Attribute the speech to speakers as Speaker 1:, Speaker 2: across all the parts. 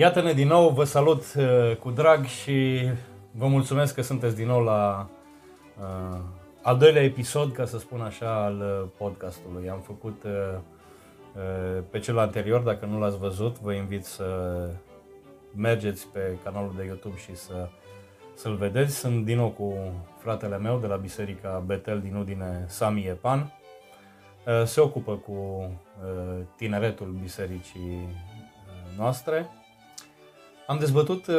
Speaker 1: Iată-ne din nou, vă salut uh, cu drag și vă mulțumesc că sunteți din nou la uh, al doilea episod, ca să spun așa, al uh, podcastului. Am făcut uh, uh, pe cel anterior, dacă nu l-ați văzut, vă invit să mergeți pe canalul de YouTube și să, să-l vedeți. Sunt din nou cu fratele meu de la Biserica Betel din Udine, Sami Epan. Uh, se ocupă cu uh, tineretul bisericii uh, noastre am dezbătut uh,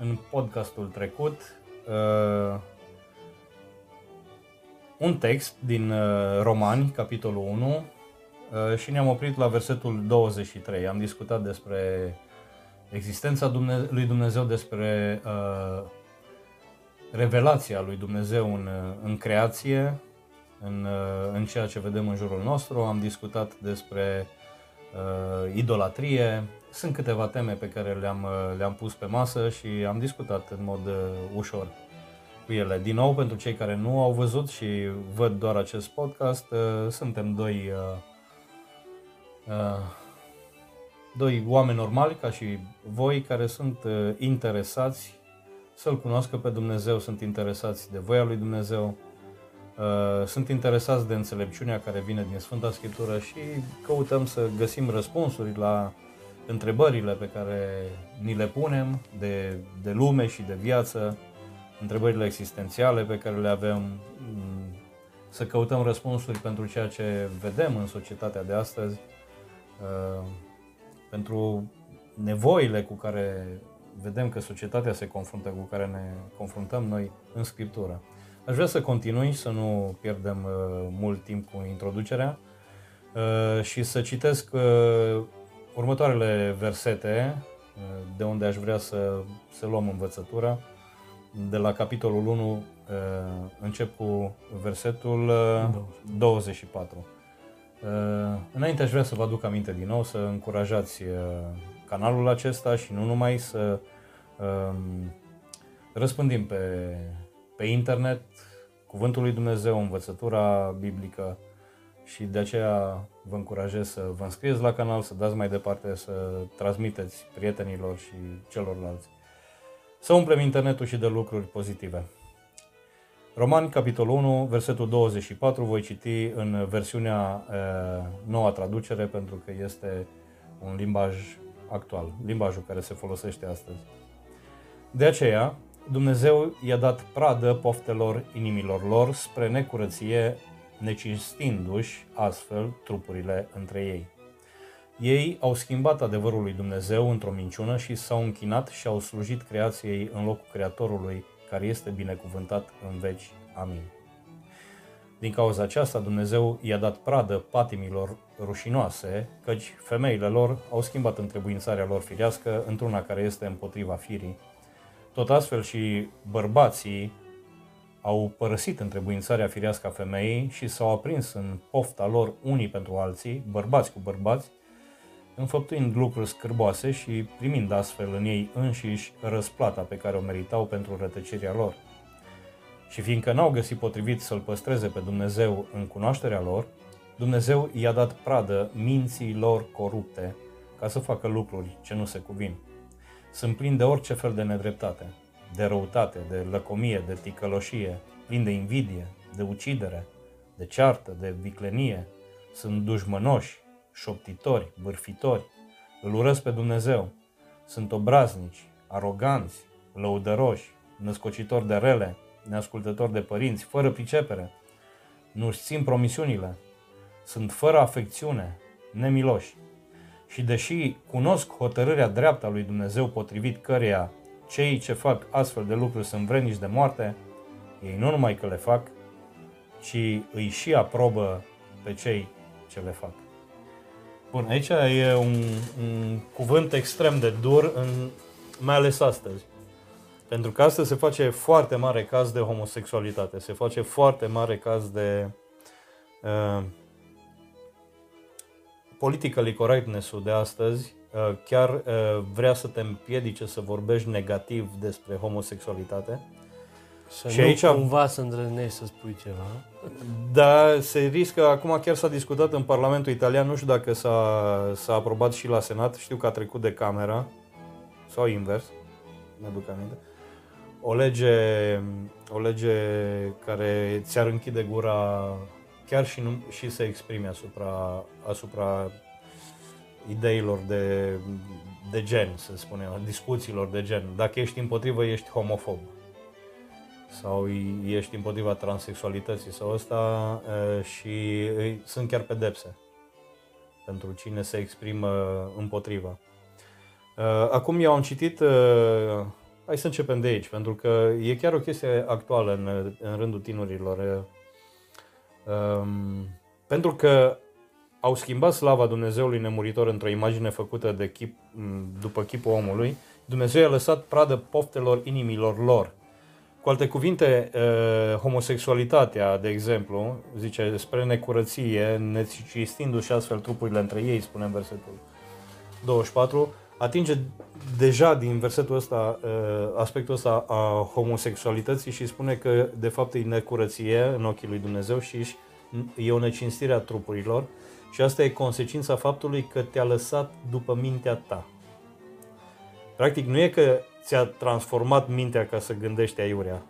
Speaker 1: în podcastul trecut uh, un text din uh, Romani, capitolul 1, uh, și ne-am oprit la versetul 23. Am discutat despre existența Dumne- lui Dumnezeu, despre uh, revelația lui Dumnezeu în, uh, în creație, în, uh, în ceea ce vedem în jurul nostru. Am discutat despre uh, idolatrie, sunt câteva teme pe care le-am, uh, le-am pus pe masă și am discutat în mod uh, ușor cu ele. Din nou, pentru cei care nu au văzut și văd doar acest podcast, uh, suntem doi, doi oameni normali ca și voi care sunt interesați să-L cunoască pe Dumnezeu, sunt interesați de voia lui Dumnezeu, sunt interesați de înțelepciunea care vine din Sfânta Scriptură și căutăm să găsim răspunsuri la întrebările pe care ni le punem de, de lume și de viață, întrebările existențiale pe care le avem, mm, să căutăm răspunsuri pentru ceea ce vedem în societatea de astăzi, uh, pentru nevoile cu care vedem că societatea se confruntă, cu care ne confruntăm noi în Scriptură. Aș vrea să continui, să nu pierdem uh, mult timp cu introducerea uh, și să citesc următoarele versete, de unde aș vrea să, să luăm învățătura, de la capitolul 1 încep cu versetul 24. Înainte aș vrea să vă aduc aminte din nou să încurajați canalul acesta și nu numai să răspândim pe, pe internet cuvântul lui Dumnezeu, învățătura biblică, și de aceea vă încurajez să vă înscrieți la canal, să dați mai departe, să transmiteți prietenilor și celorlalți. Să umplem internetul și de lucruri pozitive. Romani, capitolul 1, versetul 24, voi citi în versiunea e, noua traducere pentru că este un limbaj actual, limbajul care se folosește astăzi. De aceea, Dumnezeu i-a dat pradă poftelor inimilor lor spre necurăție necinstindu-și astfel trupurile între ei. Ei au schimbat adevărul lui Dumnezeu într-o minciună și s-au închinat și au slujit creației în locul Creatorului, care este binecuvântat în veci. Amin. Din cauza aceasta, Dumnezeu i-a dat pradă patimilor rușinoase, căci femeile lor au schimbat întrebuințarea lor firească într-una care este împotriva firii. Tot astfel și bărbații au părăsit întrebuințarea firească a femeii și s-au aprins în pofta lor unii pentru alții, bărbați cu bărbați, înfăptuind lucruri scârboase și primind astfel în ei înșiși răsplata pe care o meritau pentru rătăcirea lor. Și fiindcă n-au găsit potrivit să-L păstreze pe Dumnezeu în cunoașterea lor, Dumnezeu i-a dat pradă minții lor corupte ca să facă lucruri ce nu se cuvin. Sunt plini de orice fel de nedreptate de răutate, de lăcomie, de ticăloșie, plin de invidie, de ucidere, de ceartă, de viclenie, sunt dușmănoși, șoptitori, bârfitori, îl urăsc pe Dumnezeu, sunt obraznici, aroganți, lăudăroși, născocitori de rele, neascultători de părinți, fără pricepere, nu-și țin promisiunile, sunt fără afecțiune, nemiloși. Și deși cunosc hotărârea dreaptă a lui Dumnezeu potrivit căreia cei ce fac astfel de lucruri sunt vrednici de moarte, ei nu numai că le fac, ci îi și aprobă pe cei ce le fac. Bun, aici e un, un cuvânt extrem de dur, în, mai ales astăzi. Pentru că astăzi se face foarte mare caz de homosexualitate, se face foarte mare caz de uh, politically correctness-ul de astăzi Uh, chiar uh, vrea să te împiedice să vorbești negativ despre homosexualitate.
Speaker 2: Să și nu aici cumva să îndrăznești să spui ceva.
Speaker 1: Da, se riscă, acum chiar s-a discutat în Parlamentul Italian, nu știu dacă s-a, s-a aprobat și la Senat, știu că a trecut de camera, sau invers, mi aduc aminte, o lege, o lege care ți-ar închide gura chiar și, nu, și să exprime asupra, asupra ideilor de, de gen, să spunem, discuțiilor de gen. Dacă ești împotrivă, ești homofob sau ești împotriva transexualității sau ăsta și sunt chiar pedepse pentru cine se exprimă împotriva. Acum eu am citit, hai să începem de aici, pentru că e chiar o chestie actuală în, în rândul tinerilor. Pentru că au schimbat slava Dumnezeului nemuritor într-o imagine făcută de chip, după chipul omului, Dumnezeu a lăsat pradă poftelor inimilor lor. Cu alte cuvinte, uh, homosexualitatea, de exemplu, zice, spre necurăție, necistindu-și astfel trupurile între ei, spune în versetul 24, atinge deja din versetul ăsta uh, aspectul ăsta a homosexualității și spune că de fapt e necurăție în ochii lui Dumnezeu și e o necinstire a trupurilor și asta e consecința faptului că te-a lăsat după mintea ta. Practic nu e că ți-a transformat mintea ca să gândești aiurea,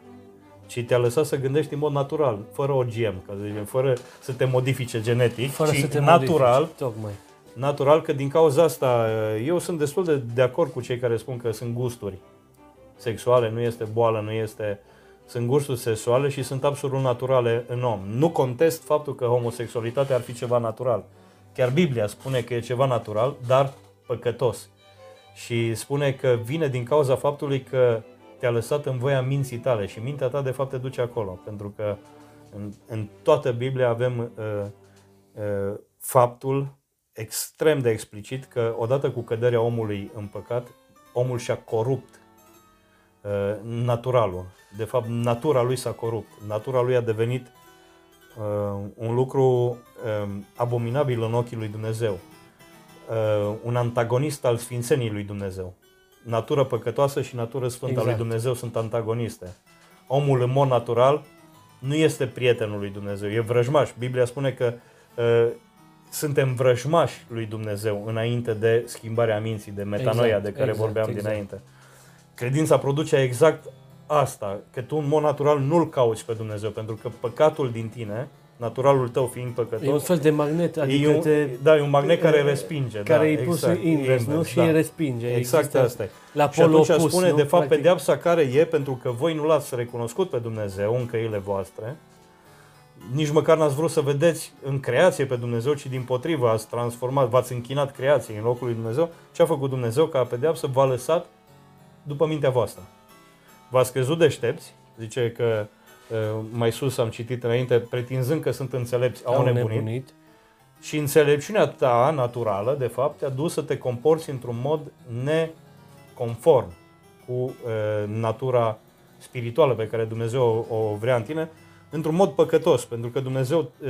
Speaker 1: ci te-a lăsat să gândești în mod natural, fără OGM, ca să zicem, fără să te modifice genetic,
Speaker 2: fără
Speaker 1: ci
Speaker 2: să te
Speaker 1: natural,
Speaker 2: modifici, tocmai.
Speaker 1: natural că din cauza asta eu sunt destul de de acord cu cei care spun că sunt gusturi sexuale, nu este boală, nu este sunt gusturi sexuale și sunt absolut naturale în om. Nu contest faptul că homosexualitatea ar fi ceva natural. Chiar Biblia spune că e ceva natural, dar păcătos. Și spune că vine din cauza faptului că te-a lăsat în voia minții tale și mintea ta de fapt te duce acolo. Pentru că în, în toată Biblia avem uh, uh, faptul extrem de explicit că odată cu căderea omului în păcat, omul și-a corupt uh, naturalul. De fapt, natura lui s-a corupt. Natura lui a devenit uh, un lucru uh, abominabil în ochii lui Dumnezeu. Uh, un antagonist al sfințenii lui Dumnezeu. Natură păcătoasă și natură sfântă exact. a lui Dumnezeu sunt antagoniste. Omul în mod natural nu este prietenul lui Dumnezeu, e vrăjmaș. Biblia spune că uh, suntem vrăjmași lui Dumnezeu înainte de schimbarea minții, de metanoia exact, de care exact, vorbeam exact. dinainte. Credința produce exact asta, că tu în mod natural nu-L cauți pe Dumnezeu, pentru că păcatul din tine, naturalul tău fiind păcătos... E
Speaker 2: un fel de magnet, adică
Speaker 1: e un,
Speaker 2: te,
Speaker 1: Da, e un magnet care respinge.
Speaker 2: Care
Speaker 1: da,
Speaker 2: e pus
Speaker 1: exact,
Speaker 2: invers, nu? Și da. respinge.
Speaker 1: Exact
Speaker 2: Există
Speaker 1: asta e.
Speaker 2: La
Speaker 1: și atunci
Speaker 2: opus,
Speaker 1: spune,
Speaker 2: nu?
Speaker 1: de fapt,
Speaker 2: Practic.
Speaker 1: pedeapsa care e, pentru că voi nu l-ați recunoscut pe Dumnezeu în căile voastre, nici măcar n-ați vrut să vedeți în creație pe Dumnezeu, ci din potrivă ați transformat, v-ați închinat creației în locul lui Dumnezeu. Ce a făcut Dumnezeu ca pedeapsă? V-a lăsat după mintea voastră. V-ați crezut deștepți, zice că uh, mai sus am citit înainte, pretinzând că sunt înțelepți, au,
Speaker 2: Au
Speaker 1: nebunit.
Speaker 2: nebunit.
Speaker 1: Și înțelepciunea ta naturală, de fapt, te-a dus să te comporți într-un mod neconform cu uh, natura spirituală pe care Dumnezeu o, o vrea în tine, într-un mod păcătos, pentru că Dumnezeu uh,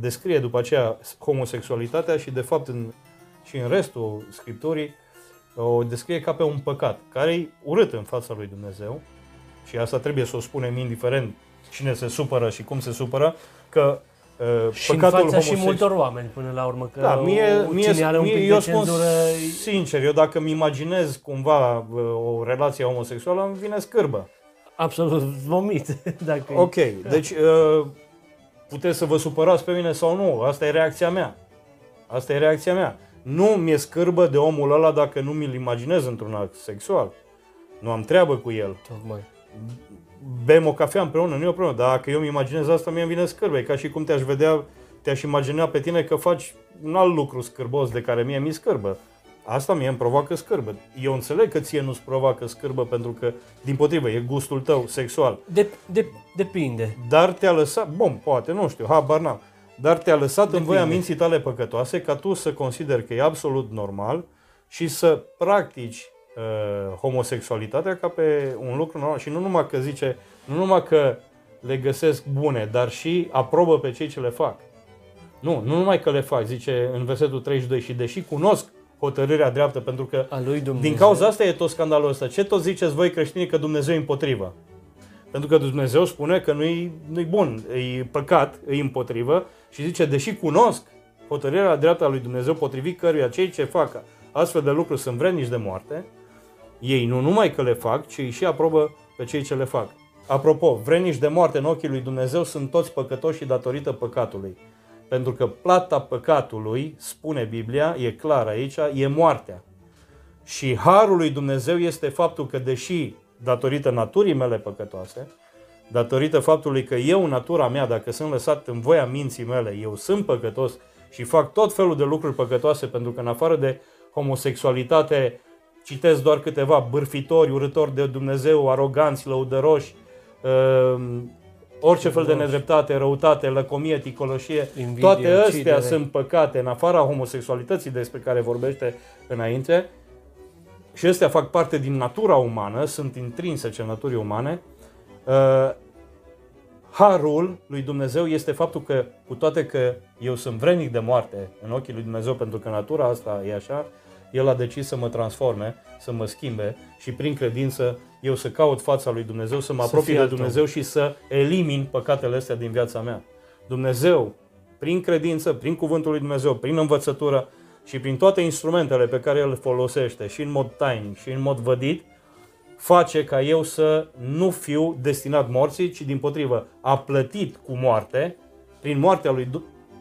Speaker 1: descrie după aceea homosexualitatea și, de fapt, în, și în restul Scripturii o descrie ca pe un păcat, care e urât în fața lui Dumnezeu și asta trebuie să o spunem indiferent cine se supără și cum se supără, că uh,
Speaker 2: Și în
Speaker 1: păcatul
Speaker 2: fața și
Speaker 1: homosex-
Speaker 2: multor oameni până la urmă, că
Speaker 1: da, mie, mie,
Speaker 2: cine are un
Speaker 1: mie
Speaker 2: pic
Speaker 1: eu
Speaker 2: de
Speaker 1: spun
Speaker 2: cenzură...
Speaker 1: sincer, eu dacă mi imaginez cumva uh, o relație homosexuală, îmi vine scârbă.
Speaker 2: Absolut vomit. Dacă
Speaker 1: Ok, deci uh, puteți să vă supărați pe mine sau nu, asta e reacția mea. Asta e reacția mea. Nu mi-e scârbă de omul ăla dacă nu mi-l imaginez într-un act sexual. Nu am treabă cu el.
Speaker 2: Tocmai.
Speaker 1: Bem o cafea împreună, nu e o problemă. Dar dacă eu mi imaginez asta, mie îmi vine scârbă. E ca și cum te-aș vedea, te-aș imagina pe tine că faci un alt lucru scârbos de care mie mi scârbă. Asta mie îmi provoacă scârbă. Eu înțeleg că ție nu-ți provoacă scârbă pentru că, din potrivă, e gustul tău sexual.
Speaker 2: De, de, depinde.
Speaker 1: Dar te-a lăsat, bun, poate, nu știu, habar n-am, dar te-a lăsat
Speaker 2: Depinde.
Speaker 1: în voia minții tale păcătoase ca tu să consideri că e absolut normal și să practici uh, homosexualitatea ca pe un lucru normal. Și nu numai că zice, nu numai că le găsesc bune, dar și aprobă pe cei ce le fac. Nu, nu numai că le fac, zice în versetul 32, și deși cunosc hotărârea dreaptă, pentru că
Speaker 2: A lui Dumnezeu.
Speaker 1: din cauza asta e tot scandalul ăsta. Ce tot ziceți voi creștinii că Dumnezeu e împotrivă? Pentru că Dumnezeu spune că nu-i, nu-i bun, e păcat, e împotrivă și zice, deși cunosc hotărârea dreaptă a lui Dumnezeu potrivit căruia cei ce fac astfel de lucruri sunt vrednici de moarte, Ei nu numai că le fac, ci și aprobă pe cei ce le fac. Apropo, vreniși de moarte în ochii lui Dumnezeu sunt toți păcătoși și datorită păcatului. Pentru că plata păcatului, spune Biblia, e clar aici, e moartea. Și harul lui Dumnezeu este faptul că, deși datorită naturii mele păcătoase, datorită faptului că eu, natura mea, dacă sunt lăsat în voia minții mele, eu sunt păcătos și fac tot felul de lucruri păcătoase, pentru că în afară de homosexualitate, citesc doar câteva bârfitori, urători de Dumnezeu, aroganți, lăudăroși, uh, orice fel de nedreptate, răutate, lăcomie, ticoloșie, Invidie, toate astea ucidere. sunt păcate în afara homosexualității despre care vorbește înainte și astea fac parte din natura umană, sunt intrinsece naturii umane. Uh, harul lui Dumnezeu este faptul că, cu toate că eu sunt vrenic de moarte în ochii lui Dumnezeu, pentru că natura asta e așa, El a decis să mă transforme, să mă schimbe și prin credință eu să caut fața lui Dumnezeu, să mă apropii de Dumnezeu și să elimin păcatele astea din viața mea. Dumnezeu, prin credință, prin cuvântul lui Dumnezeu, prin învățătură și prin toate instrumentele pe care El le folosește și în mod tainic și în mod vădit, face ca eu să nu fiu destinat morții, ci din potrivă a plătit cu moarte, prin moartea lui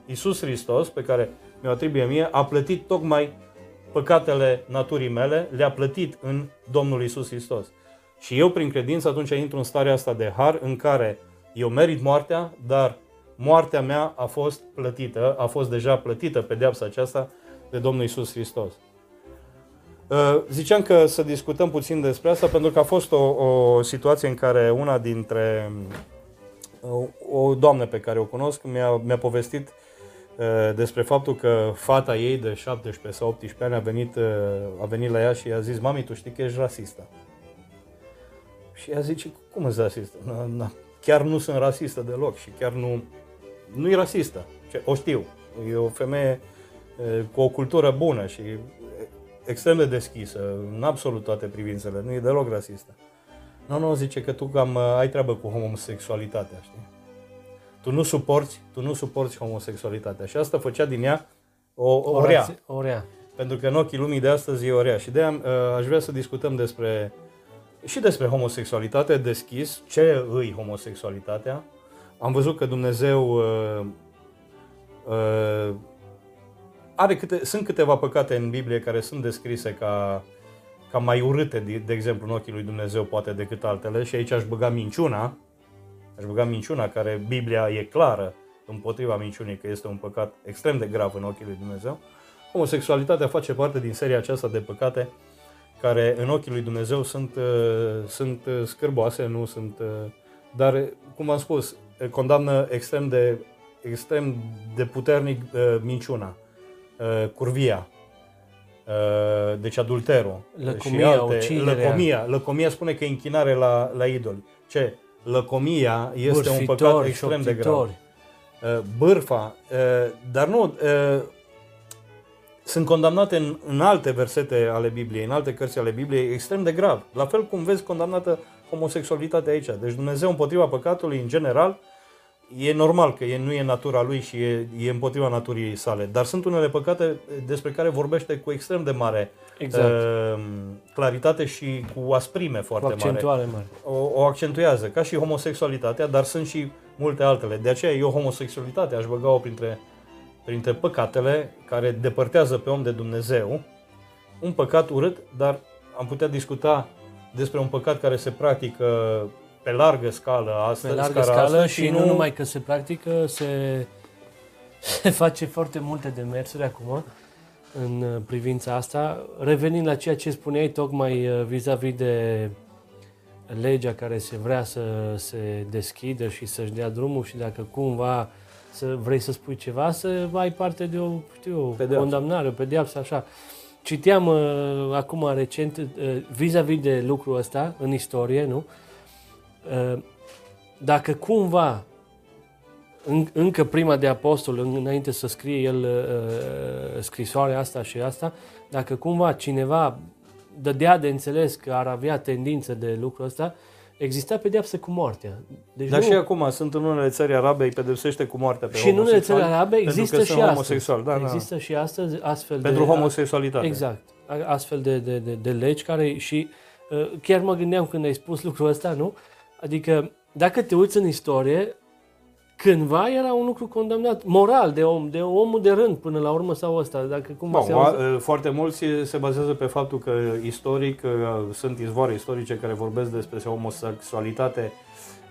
Speaker 1: Isus Hristos, pe care mi-o atribuie mie, a plătit tocmai păcatele naturii mele, le-a plătit în Domnul Isus Hristos. Și eu, prin credință, atunci intru în starea asta de har în care eu merit moartea, dar moartea mea a fost plătită, a fost deja plătită pedeapsa aceasta de Domnul Isus Hristos. Uh, ziceam că să discutăm puțin despre asta pentru că a fost o, o situație în care una dintre uh, o doamnă pe care o cunosc mi-a, mi-a povestit uh, despre faptul că fata ei de 17 sau 18 ani a venit, a venit la ea și i-a zis Mami, tu știi că ești rasistă. Și ea zice, cum ești rasistă? Na, na, chiar nu sunt rasistă deloc și chiar nu, nu e rasistă. O știu. E o femeie cu o cultură bună și extrem de deschisă în absolut toate privințele, nu e deloc rasistă. Nu, nu, zice că tu cam ai treabă cu homosexualitatea, știi? Tu nu suporți, tu nu suporți homosexualitatea. Și asta făcea din ea o, o, o rea.
Speaker 2: O rea.
Speaker 1: Pentru că în ochii lumii de astăzi e o rea. Și de aia uh, aș vrea să discutăm despre și despre homosexualitate deschis, ce îi homosexualitatea. Am văzut că Dumnezeu uh, uh, are câte, sunt câteva păcate în Biblie care sunt descrise ca, ca mai urâte, de, de exemplu, în ochii lui Dumnezeu, poate decât altele. Și aici aș băga minciuna, aș băga minciuna, care Biblia e clară împotriva minciunii, că este un păcat extrem de grav în ochii lui Dumnezeu. Homosexualitatea face parte din seria aceasta de păcate care în ochii lui Dumnezeu sunt, uh, sunt uh, scârboase, nu sunt, uh, dar, cum am spus, condamnă extrem de, extrem de puternic minciuna. Uh, curvia, uh, deci adulterul
Speaker 2: lăcomia, și alte,
Speaker 1: uciderea. lăcomia. Lăcomia spune că e închinare la, la idoli. Ce? Lăcomia este Bârfitor, un păcat extrem de grav. Uh, bârfa, dar nu, sunt condamnate în, în alte versete ale Bibliei, în alte cărți ale Bibliei, extrem de grav. La fel cum vezi condamnată homosexualitatea aici. Deci Dumnezeu împotriva păcatului în general e normal că e, nu e natura lui și e, e împotriva naturii sale, dar sunt unele păcate despre care vorbește cu extrem de mare exact. uh, claritate și cu asprime foarte cu mare.
Speaker 2: mare.
Speaker 1: O, o accentuează, ca și homosexualitatea, dar sunt și multe altele. De aceea eu homosexualitatea aș băga-o printre, printre păcatele care depărtează pe om de Dumnezeu. Un păcat urât, dar am putea discuta despre un păcat care se practică pe largă scală astăzi.
Speaker 2: Pe largă scală și, și nu, nu numai că se practică, se, se face foarte multe demersuri acum în uh, privința asta. Revenind la ceea ce spuneai tocmai uh, vis-a-vis de legea care se vrea să se deschidă și să-și dea drumul și dacă cumva să vrei să spui ceva, să ai parte de o, știu, o pedeapsă. condamnare, o pedeapsă, așa. Citeam uh, acum recent, uh, vis-a-vis de lucrul ăsta în istorie, nu? Uh, Uh, dacă cumva încă prima de apostol, înainte să scrie el uh, scrisoarea asta și asta, dacă cumva cineva dădea de înțeles că ar avea tendință de lucrul ăsta, exista pedeapsă cu moartea.
Speaker 1: Deci Dar nu... și acum sunt în unele țări arabe, îi pedepsește cu moartea pe
Speaker 2: Și în unele țări arabe există și astăzi.
Speaker 1: Da, da,
Speaker 2: există și astăzi astfel
Speaker 1: Pentru
Speaker 2: de...
Speaker 1: homosexualitate.
Speaker 2: Exact. Astfel de, de, de, de legi care și uh, chiar mă gândeam când ai spus lucrul ăsta, nu? Adică, dacă te uiți în istorie, cândva era un lucru condamnat moral de om, de omul de rând până la urmă sau ăsta. Dacă cumva
Speaker 1: Bun,
Speaker 2: se
Speaker 1: o-
Speaker 2: auzi...
Speaker 1: foarte mulți se bazează pe faptul că istoric uh, sunt izvoare istorice care vorbesc despre homosexualitate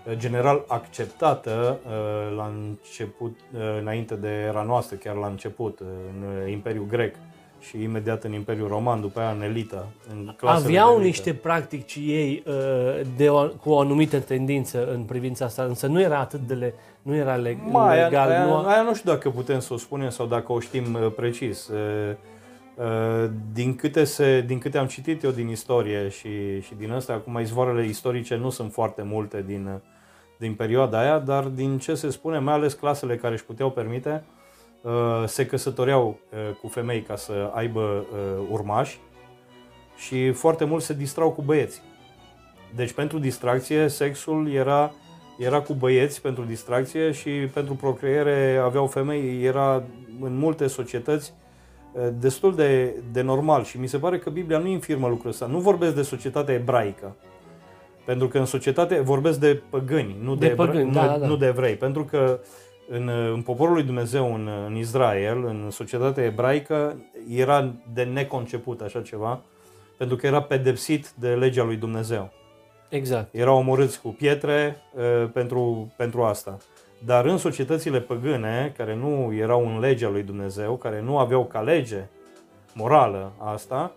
Speaker 1: uh, general acceptată uh, la început, uh, înainte de era noastră, chiar la început, uh, în uh, Imperiul Grec și imediat în Imperiul Roman, după aia în elită. În clasele
Speaker 2: Aveau
Speaker 1: de elită.
Speaker 2: niște practici ei uh, de o, cu o anumită tendință în privința asta, însă nu era atât de le, nu era leg,
Speaker 1: Ma, aia,
Speaker 2: legal.
Speaker 1: aia,
Speaker 2: nu,
Speaker 1: aia nu știu dacă putem să o spunem sau dacă o știm uh, precis. Uh, uh, Din câte, se, din câte am citit eu din istorie și, și din astea, acum izvoarele istorice nu sunt foarte multe din, uh, din perioada aia, dar din ce se spune, mai ales clasele care își puteau permite, uh, se căsătoreau uh, cu femei ca să aibă uh, urmași și foarte mult se distrau cu băieți. Deci pentru distracție, sexul era, era cu băieți pentru distracție și pentru procreere aveau femei, era în multe societăți eh, destul de, de normal și mi se pare că Biblia nu infirmă lucrul ăsta. Nu vorbesc de societatea ebraică, pentru că în societate vorbesc de păgâni, nu de,
Speaker 2: De
Speaker 1: evre-
Speaker 2: păgâni,
Speaker 1: nu,
Speaker 2: da, da.
Speaker 1: nu de evrei, pentru că în, în poporul lui Dumnezeu, în, în Israel, în societatea ebraică, era de neconceput așa ceva, pentru că era pedepsit de legea lui Dumnezeu.
Speaker 2: Exact.
Speaker 1: Erau omorâți cu pietre uh, pentru, pentru asta. Dar în societățile păgâne, care nu erau în legea lui Dumnezeu, care nu aveau ca lege morală asta,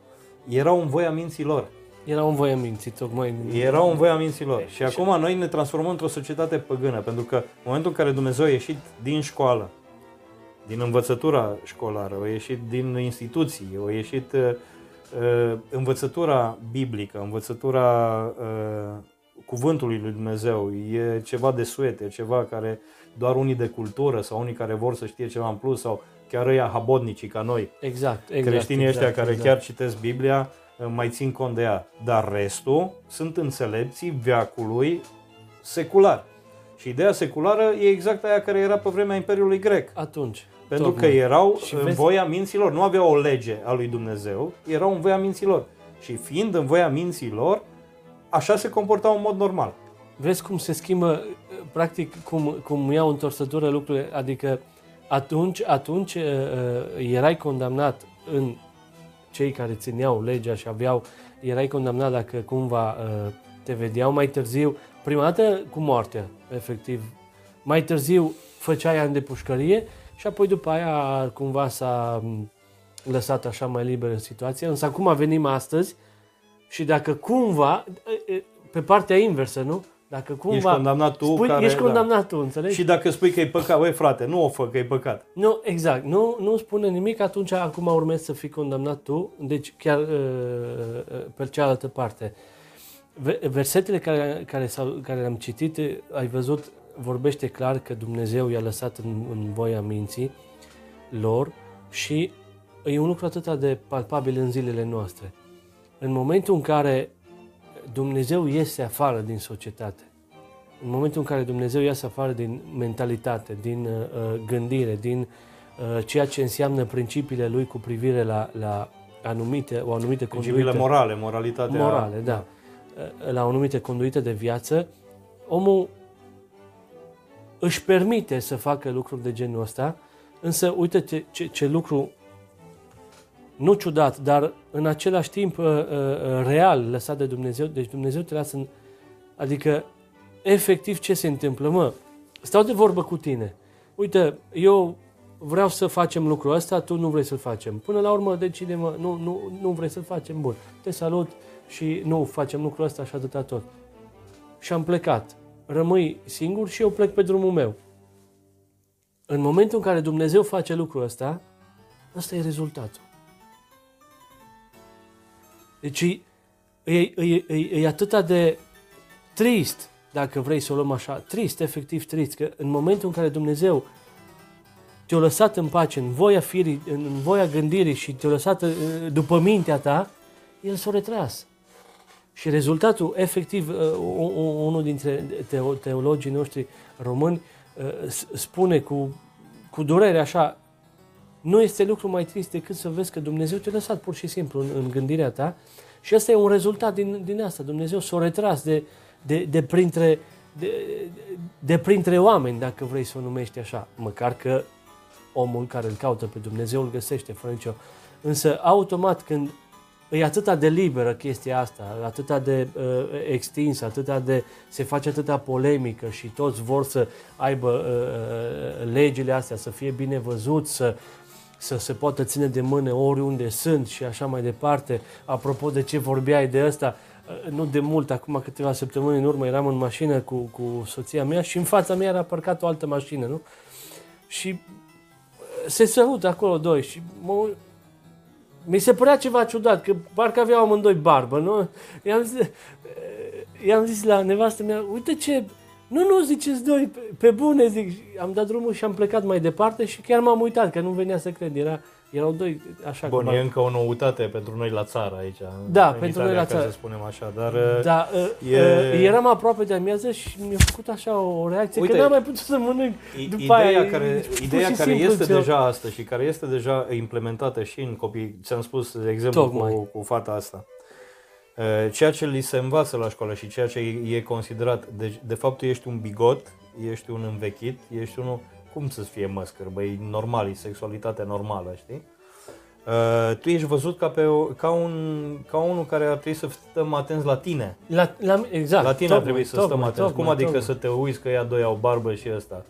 Speaker 1: erau în voia minților.
Speaker 2: Era un voie minții, tocmai.
Speaker 1: Erau în voia minților. Și acum noi ne transformăm într-o societate păgână, pentru că în momentul în care Dumnezeu a ieșit din școală, din învățătura școlară, a ieșit din instituții, a ieșit uh, uh, învățătura biblică, învățătura uh, cuvântului lui Dumnezeu, e ceva de suet, e ceva care doar unii de cultură sau unii care vor să știe ceva în plus sau chiar ăia habodnicii ca noi,
Speaker 2: Exact, exact.
Speaker 1: creștinii
Speaker 2: exact,
Speaker 1: ăștia care
Speaker 2: exact.
Speaker 1: chiar citesc Biblia, mai țin cont de ea. Dar restul sunt înțelepții veacului secular. Și ideea seculară e exact aia care era pe vremea Imperiului Grec.
Speaker 2: Atunci.
Speaker 1: Pentru
Speaker 2: tocmai.
Speaker 1: că erau
Speaker 2: Și
Speaker 1: în
Speaker 2: vezi-
Speaker 1: voia minților, nu aveau o lege a lui Dumnezeu, erau în voia minților. Și fiind în voia minților, așa se comportau în mod normal.
Speaker 2: Vezi cum se schimbă, practic, cum, cum iau întorsătură lucrurile, adică atunci, atunci uh, uh, erai condamnat în cei care țineau legea și aveau, erai condamnat dacă cumva uh, te vedeau mai târziu, prima dată cu moartea, efectiv. Mai târziu făceai ani de pușcărie și apoi după aia cumva s-a m, lăsat așa mai liberă situația. Însă acum venim astăzi și dacă cumva, e, e, pe partea inversă, nu? Dacă cumva
Speaker 1: ești condamnat tu
Speaker 2: spui,
Speaker 1: care...
Speaker 2: ești
Speaker 1: da.
Speaker 2: condamnat tu, înțelegi?
Speaker 1: Și dacă spui că e păcat, băi frate, nu o fă că e păcat.
Speaker 2: Nu, exact. Nu, nu spune nimic, atunci acum urmezi să fii condamnat tu, deci chiar uh, uh, pe cealaltă parte. Ve- Versetele care, care, s-au, care le-am citit, eh, ai văzut, vorbește clar că Dumnezeu i-a lăsat în, în voia minții lor și e un lucru atât de palpabil în zilele noastre. În momentul în care Dumnezeu iese afară din societate, în momentul în care Dumnezeu iasă afară din mentalitate, din uh, gândire, din uh, ceea ce înseamnă principiile lui cu privire la, la anumite, o anumită
Speaker 1: Principiile
Speaker 2: conduită
Speaker 1: morale, moralitatea...
Speaker 2: morale, da, uh, la o anumită conduită de viață, omul își permite să facă lucruri de genul ăsta, însă uite ce, ce, ce lucru nu ciudat, dar în același timp uh, uh, real lăsat de Dumnezeu, deci Dumnezeu te lasă în, adică efectiv ce se întâmplă, mă, stau de vorbă cu tine, uite, eu vreau să facem lucrul ăsta, tu nu vrei să-l facem. Până la urmă decide, mă, nu, nu, nu vrei să-l facem, bun, te salut și nu facem lucrul ăsta și atâta tot. Și am plecat. Rămâi singur și eu plec pe drumul meu. În momentul în care Dumnezeu face lucrul ăsta, ăsta e rezultatul. Deci e, e, e, e, e atât de trist, dacă vrei să o luăm așa, trist, efectiv trist, că în momentul în care Dumnezeu te-a lăsat în pace, în voia firii, în voia gândirii și te-a lăsat uh, după mintea ta, El s-a retras. Și rezultatul, efectiv, uh, u- u- unul dintre teo- teologii noștri români uh, s- spune cu, cu durere așa, nu este lucru mai trist decât să vezi că Dumnezeu te-a lăsat pur și simplu în, în gândirea ta Și asta e un rezultat din, din asta. Dumnezeu s-a retras de, de, de, printre, de, de printre oameni, dacă vrei să o numești așa. Măcar că omul care îl caută pe Dumnezeu îl găsește, fără nicio... Însă, automat, când e atâta de liberă chestia asta, atâta de uh, extinsă, atâta de, se face atâta polemică și toți vor să aibă uh, uh legile astea, să fie bine văzut, să, să se poată ține de mână oriunde sunt și așa mai departe. Apropo de ce vorbeai de asta, uh, nu de mult, acum câteva săptămâni în urmă eram în mașină cu, cu soția mea și în fața mea era parcat o altă mașină, nu? Și uh, se sărută acolo doi și mă, mi se părea ceva ciudat, că parcă aveau amândoi barbă, nu? I-am zis, i-am zis la nevastă mea, uite ce, nu, nu, ziceți doi, pe, pe bune, zic, am dat drumul și am plecat mai departe și chiar m-am uitat, că nu venea să cred, era, erau doi așa.
Speaker 1: Bun, e încă o noutate pentru noi la țară aici.
Speaker 2: Da, pentru Italia, noi la țară.
Speaker 1: să spunem așa, dar...
Speaker 2: Da, uh, e... uh, eram aproape de amiază și mi-a făcut așa o reacție, Uite, că n-am mai putut să mănânc după
Speaker 1: ideea
Speaker 2: aia.
Speaker 1: Care, ideea care este ți-o... deja asta și care este deja implementată și în copii, ți-am spus, de exemplu, cu, cu fata asta. Uh, ceea ce li se învață la școală și ceea ce e considerat, de, de fapt tu ești un bigot, ești un învechit, ești unul, cum să fie măscăr, băi, normal, e sexualitatea normală, știi? Uh, tu ești văzut ca, pe o, ca, un, ca unul care ar trebui să stăm atenți la tine.
Speaker 2: La, la, exact.
Speaker 1: La tine ar trebui să stăm atenți. Cum adică tocmai. să te uiți că ea doi au barbă și ăsta?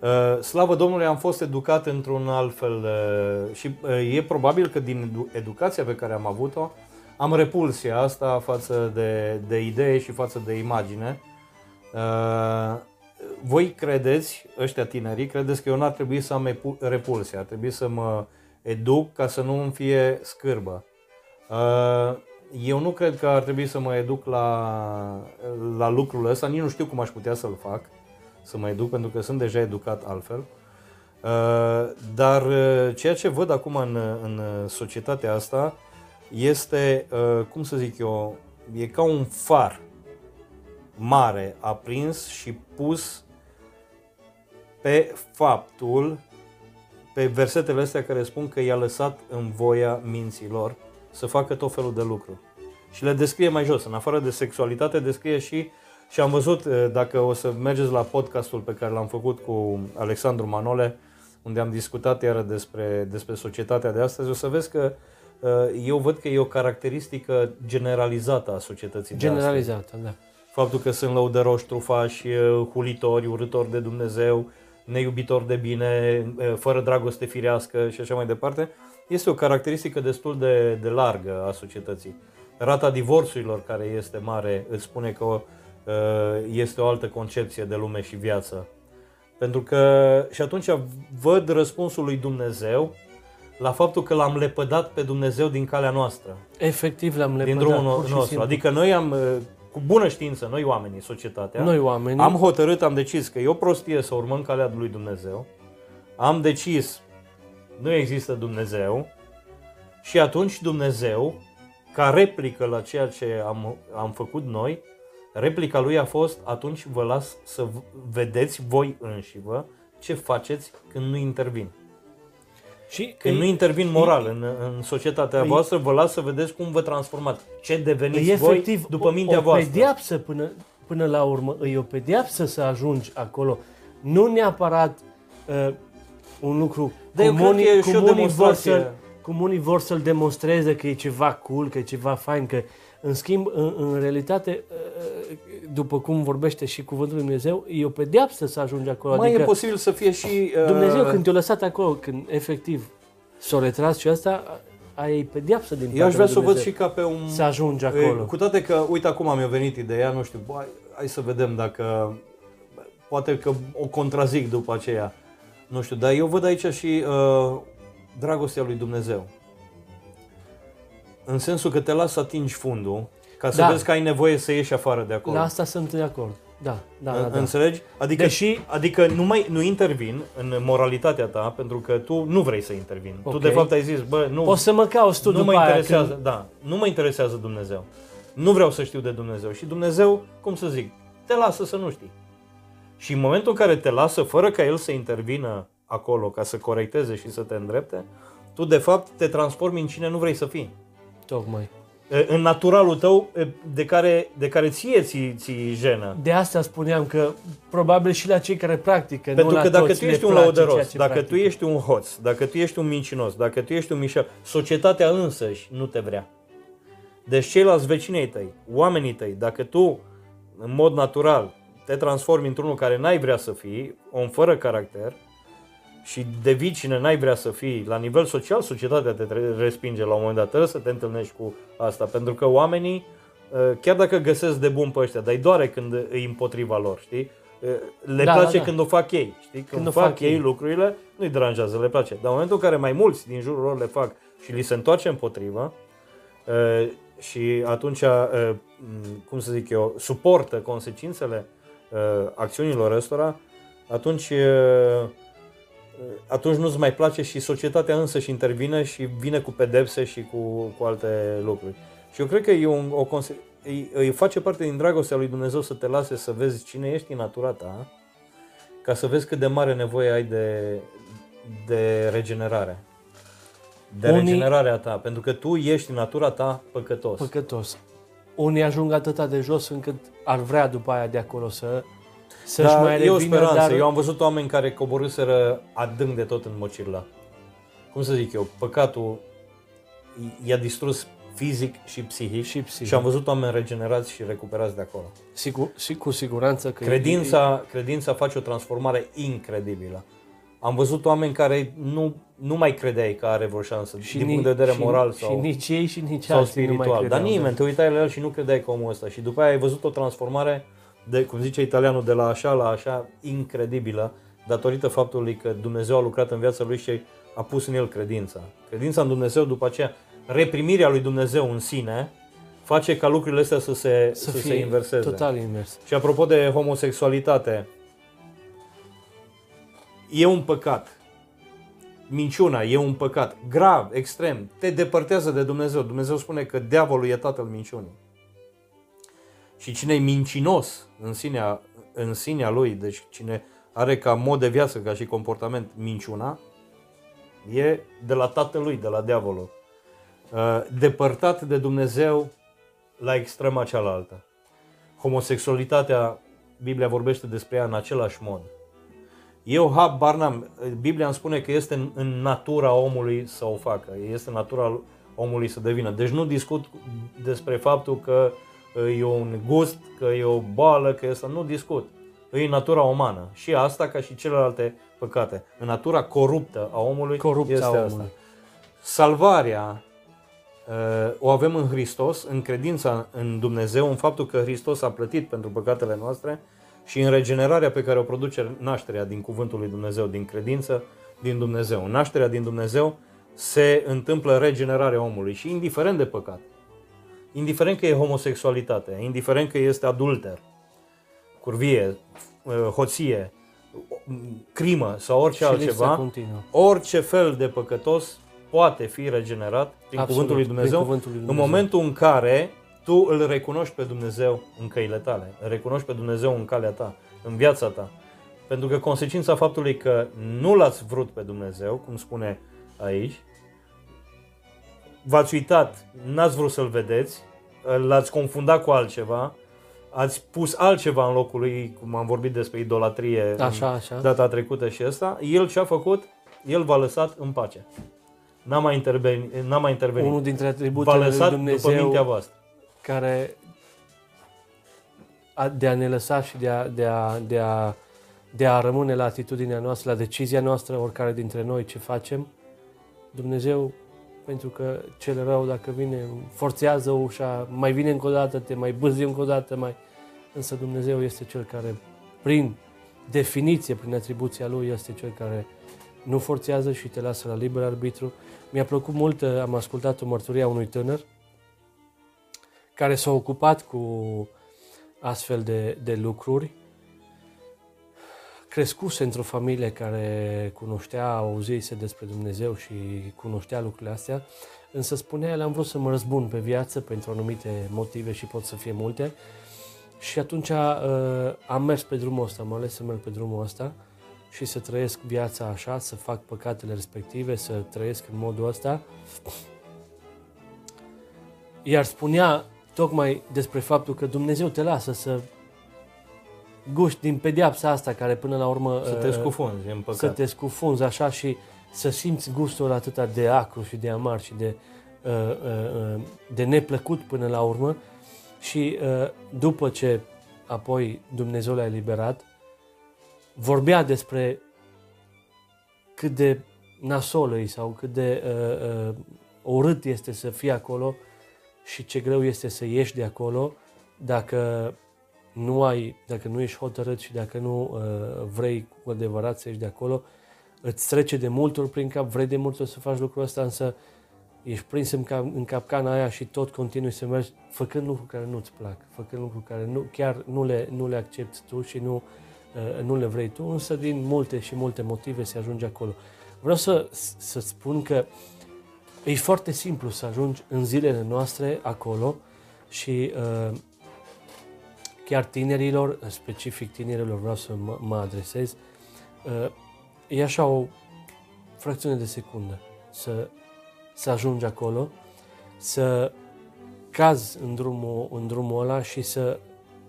Speaker 1: Uh, slavă Domnului, am fost educat într-un alt fel uh, și uh, e probabil că din edu- educația pe care am avut-o, am repulsia asta față de, de idee și față de imagine. Uh, voi credeți, ăștia tinerii, credeți că eu n-ar trebui să am repulsie, ar trebui să mă educ ca să nu îmi fie scârbă. Uh, eu nu cred că ar trebui să mă educ la, la lucrul ăsta, nici nu știu cum aș putea să-l fac, să mă educ, pentru că sunt deja educat altfel. Uh, dar uh, ceea ce văd acum în, în societatea asta este, cum să zic eu, e ca un far mare aprins și pus pe faptul pe versetele astea care spun că i-a lăsat în voia minților să facă tot felul de lucruri. Și le descrie mai jos, în afară de sexualitate, descrie și și am văzut, eh, dacă o să mergeți la podcastul pe care l-am făcut cu Alexandru Manole, unde am discutat iară despre, despre societatea de astăzi, o să vezi că eh, eu văd că e o caracteristică generalizată a societății
Speaker 2: Generalizată,
Speaker 1: de astăzi.
Speaker 2: da.
Speaker 1: Faptul că sunt lăudăroși, trufași, eh, hulitori, urâtori de Dumnezeu, neiubitor de bine, fără dragoste firească și așa mai departe, este o caracteristică destul de, de largă a societății. Rata divorțurilor care este mare îți spune că este o altă concepție de lume și viață. Pentru că și atunci văd răspunsul lui Dumnezeu la faptul că l-am lepădat pe Dumnezeu din calea noastră.
Speaker 2: Efectiv l-am lepădat.
Speaker 1: Din drumul nostru. Adică noi am cu bună știință, noi oamenii, societatea,
Speaker 2: noi oamenii,
Speaker 1: am hotărât, am decis că e o prostie să urmăm calea lui Dumnezeu, am decis, nu există Dumnezeu și atunci Dumnezeu, ca replică la ceea ce am, am făcut noi, replica lui a fost, atunci vă las să vedeți voi înși-vă ce faceți când nu intervin. Și Când nu intervin moral în, în societatea voastră, vă las să vedeți cum vă transformați. Ce deveniți voi efectiv, după mintea
Speaker 2: o,
Speaker 1: o voastră.
Speaker 2: O pediapsă până, până la urmă, e o pediapsă să ajungi acolo. Nu neapărat uh, un lucru
Speaker 1: Dar cum, unii, cum, unii vor să,
Speaker 2: cum unii vor să-l demonstreze că e ceva cool, că e ceva fain, că în schimb, în, în realitate, uh, după cum vorbește și cuvântul lui Dumnezeu, e o pedeapsă să ajungi acolo.
Speaker 1: Mai adică e posibil să fie și...
Speaker 2: Uh... Dumnezeu când te-a lăsat acolo, când efectiv s-a retras și asta, aia e pedeapsă din
Speaker 1: Eu aș vrea să o văd și ca pe un...
Speaker 2: Să ajungi acolo.
Speaker 1: Cu toate că, uite, acum mi-a venit ideea, nu știu, hai, hai să vedem dacă... Poate că o contrazic după aceea. Nu știu, dar eu văd aici și uh, dragostea lui Dumnezeu. În sensul că te lasă să atingi fundul, ca să da. vezi că ai nevoie să ieși afară de acolo.
Speaker 2: La asta sunt de acord. Da, da, da,
Speaker 1: da. Înțelegi? Adică, Deși... adică nu, mai, nu intervin în moralitatea ta pentru că tu nu vrei să intervin. Okay. Tu de fapt ai zis, bă, nu...
Speaker 2: Poți să mă cauți tu
Speaker 1: nu
Speaker 2: după
Speaker 1: mă interesează,
Speaker 2: când...
Speaker 1: Da, nu mă interesează Dumnezeu. Nu vreau să știu de Dumnezeu. Și Dumnezeu, cum să zic, te lasă să nu știi. Și în momentul în care te lasă, fără ca El să intervină acolo ca să corecteze și să te îndrepte, tu de fapt te transformi în cine nu vrei să fii.
Speaker 2: Tocmai.
Speaker 1: uh, în naturalul tău uh, de care, de care ție ți, ți jenă.
Speaker 2: De asta spuneam că probabil și la cei care practică,
Speaker 1: Pentru
Speaker 2: nu la
Speaker 1: că dacă
Speaker 2: toți
Speaker 1: tu
Speaker 2: le
Speaker 1: ești un
Speaker 2: place ceea
Speaker 1: lăudăros,
Speaker 2: ce
Speaker 1: dacă
Speaker 2: practică.
Speaker 1: tu ești un hoț, dacă tu ești un mincinos, dacă tu ești un mișa, societatea însăși nu te vrea. Deci ceilalți vecinii tăi, oamenii tăi, dacă tu în mod natural te transformi într-unul care n-ai vrea să fii, om fără caracter și devii cine n-ai vrea să fii la nivel social, societatea te tre- respinge la un moment dat. Trebuie să te întâlnești cu asta, pentru că oamenii, uh, chiar dacă găsesc de bun pe ăștia, dar îi doare când îi împotriva lor, știi? Uh, Le
Speaker 2: Da,
Speaker 1: place
Speaker 2: da, da.
Speaker 1: când o fac ei, știi? Când,
Speaker 2: Când o
Speaker 1: fac,
Speaker 2: fac
Speaker 1: ei
Speaker 2: ei.
Speaker 1: lucrurile, nu-i deranjează, le place. Dar în momentul în care mai mulți din jurul lor le fac și li se întoarce împotriva, uh, și atunci, uh, m, cum să zic eu, suportă consecințele uh, acțiunilor ăstora, atunci, uh, atunci nu-ți mai place și societatea însă și intervine și vine cu pedepse și cu, cu alte lucruri. Și eu cred că e un, o conse- îi, îi face parte din dragostea lui Dumnezeu să te lase să vezi cine ești în natura ta, ca să vezi cât de mare nevoie ai de, de regenerare. De
Speaker 2: Unii-
Speaker 1: regenerarea ta, pentru că tu ești în natura ta păcătos.
Speaker 2: Păcătos. Unii ajung atâta de jos încât ar vrea după aia de acolo să să-și
Speaker 1: Dar
Speaker 2: mai
Speaker 1: e o
Speaker 2: revină,
Speaker 1: speranță.
Speaker 2: dar
Speaker 1: Eu am văzut oameni care coborâseră adânc de tot în mocirla. Cum să zic eu, păcatul i- i-a distrus fizic și psihic
Speaker 2: Și psihic.
Speaker 1: și am văzut oameni regenerați și recuperați de acolo.
Speaker 2: sigur, și cu siguranță că
Speaker 1: Credința, credința face o transformare incredibilă. Am văzut oameni care nu, nu mai credeai că are vreo șansă
Speaker 2: și
Speaker 1: din
Speaker 2: ni-
Speaker 1: punct de vedere
Speaker 2: și,
Speaker 1: moral
Speaker 2: și
Speaker 1: sau,
Speaker 2: nici ei și nici
Speaker 1: sau
Speaker 2: alții nu mai
Speaker 1: spiritual. Dar
Speaker 2: credeau, da.
Speaker 1: nimeni, te uitai la el și nu credeai că omul ăsta. Și după aia ai văzut o transformare, de, cum zice italianul, de la așa la așa, incredibilă, datorită faptului că Dumnezeu a lucrat în viața lui și a pus în el credința. Credința în Dumnezeu, după aceea, reprimirea lui Dumnezeu în sine, face ca lucrurile astea să se,
Speaker 2: să,
Speaker 1: să
Speaker 2: fie
Speaker 1: se inverseze.
Speaker 2: total invers.
Speaker 1: Și apropo de homosexualitate, e un păcat. Minciuna e un păcat grav, extrem. Te depărtează de Dumnezeu. Dumnezeu spune că diavolul e tatăl minciunii. Și cine e mincinos în sinea, în sinea lui, deci cine are ca mod de viață, ca și comportament minciuna, e de la tatălui, de la diavolul. Uh, Depărtat de Dumnezeu la extrema cealaltă. Homosexualitatea, Biblia vorbește despre ea în același mod. Eu habar n-am. Biblia îmi spune că este în, în natura omului să o facă. Este în natura omului să devină. Deci nu discut despre faptul că e un gust, că e o boală, că este... Nu discut. E natura umană. Și asta ca și celelalte păcate. În natura coruptă a omului
Speaker 2: Coruptă
Speaker 1: este
Speaker 2: a
Speaker 1: asta.
Speaker 2: omului.
Speaker 1: Salvarea uh, o avem în Hristos, în credința în Dumnezeu, în faptul că Hristos a plătit pentru păcatele noastre și în regenerarea pe care o produce nașterea din cuvântul lui Dumnezeu, din credință din Dumnezeu. În nașterea din Dumnezeu se întâmplă regenerarea omului și indiferent de păcat, indiferent că e homosexualitate, indiferent că este adulter, curvie, uh, hoție, crimă sau orice
Speaker 2: și lipsa
Speaker 1: altceva,
Speaker 2: continuă.
Speaker 1: orice fel de păcătos poate fi regenerat prin
Speaker 2: Absolut,
Speaker 1: cuvântul lui
Speaker 2: prin
Speaker 1: Dumnezeu,
Speaker 2: cuvântul lui
Speaker 1: în
Speaker 2: Dumnezeu.
Speaker 1: momentul în care tu îl recunoști pe Dumnezeu în căile tale, îl recunoști pe Dumnezeu în calea ta, în viața ta. Pentru că consecința faptului că nu l-ați vrut pe Dumnezeu, cum spune aici, v-ați uitat, n-ați vrut să-l vedeți, l-ați confundat cu altceva, ați pus altceva în locul lui, cum am vorbit despre idolatrie
Speaker 2: Așa,
Speaker 1: în
Speaker 2: așa.
Speaker 1: data trecută și asta, el ce a făcut? El v-a lăsat în pace. N-a mai intervenit. N-a mai intervenit.
Speaker 2: Unul dintre
Speaker 1: V-a
Speaker 2: atributele lui
Speaker 1: lăsat după mintea
Speaker 2: Dumnezeu
Speaker 1: voastră.
Speaker 2: care a, de a ne lăsa și de a, de, a, de, a, de a rămâne la atitudinea noastră, la decizia noastră, oricare dintre noi ce facem, Dumnezeu, pentru că cel rău dacă vine, forțează ușa, mai vine încă o dată, te mai bâzi încă o dată, mai... însă Dumnezeu este cel care, prin definiție, prin atribuția Lui, este cel care nu forțează și te lasă la liber arbitru. Mi-a plăcut mult, am ascultat o mărturie a unui tânăr care s-a ocupat cu astfel de, de lucruri, crescuse într-o familie care cunoștea, auzise despre Dumnezeu și cunoștea lucrurile astea, însă spunea el, am vrut să mă răzbun pe viață pentru anumite motive și pot să fie multe. Și atunci uh, am mers pe drumul ăsta, am ales să merg pe drumul ăsta și să trăiesc viața așa, să fac păcatele respective, să trăiesc în modul ăsta. iar spunea tocmai despre faptul că Dumnezeu te lasă să guști din pedeapsa asta care până la urmă...
Speaker 1: Să te uh, scufunzi în păcat.
Speaker 2: Să te scufunzi așa și să simți gustul atâta de acru și de amar și de, uh, uh, de neplăcut până la urmă. Și după ce apoi Dumnezeu l-a eliberat, vorbea despre cât de nasolă sau cât de uh, uh, urât este să fii acolo și ce greu este să ieși de acolo dacă nu ai, dacă nu ești hotărât și dacă nu uh, vrei cu adevărat să ieși de acolo, îți trece de multe ori prin cap, vrei de multe ori să faci lucrul ăsta, însă ești prins în, cap, în capcana aia și tot continui să mergi făcând lucruri care nu-ți plac, făcând lucruri care nu, chiar nu le, nu le accepti tu și nu, uh, nu le vrei tu, însă din multe și multe motive se ajunge acolo. Vreau să, să spun că e foarte simplu să ajungi în zilele noastre acolo și uh, chiar tinerilor, specific tinerilor vreau să mă, mă adresez, uh, e așa o fracțiune de secundă să, să ajungi acolo, să cazi în drumul, în drumul ăla și să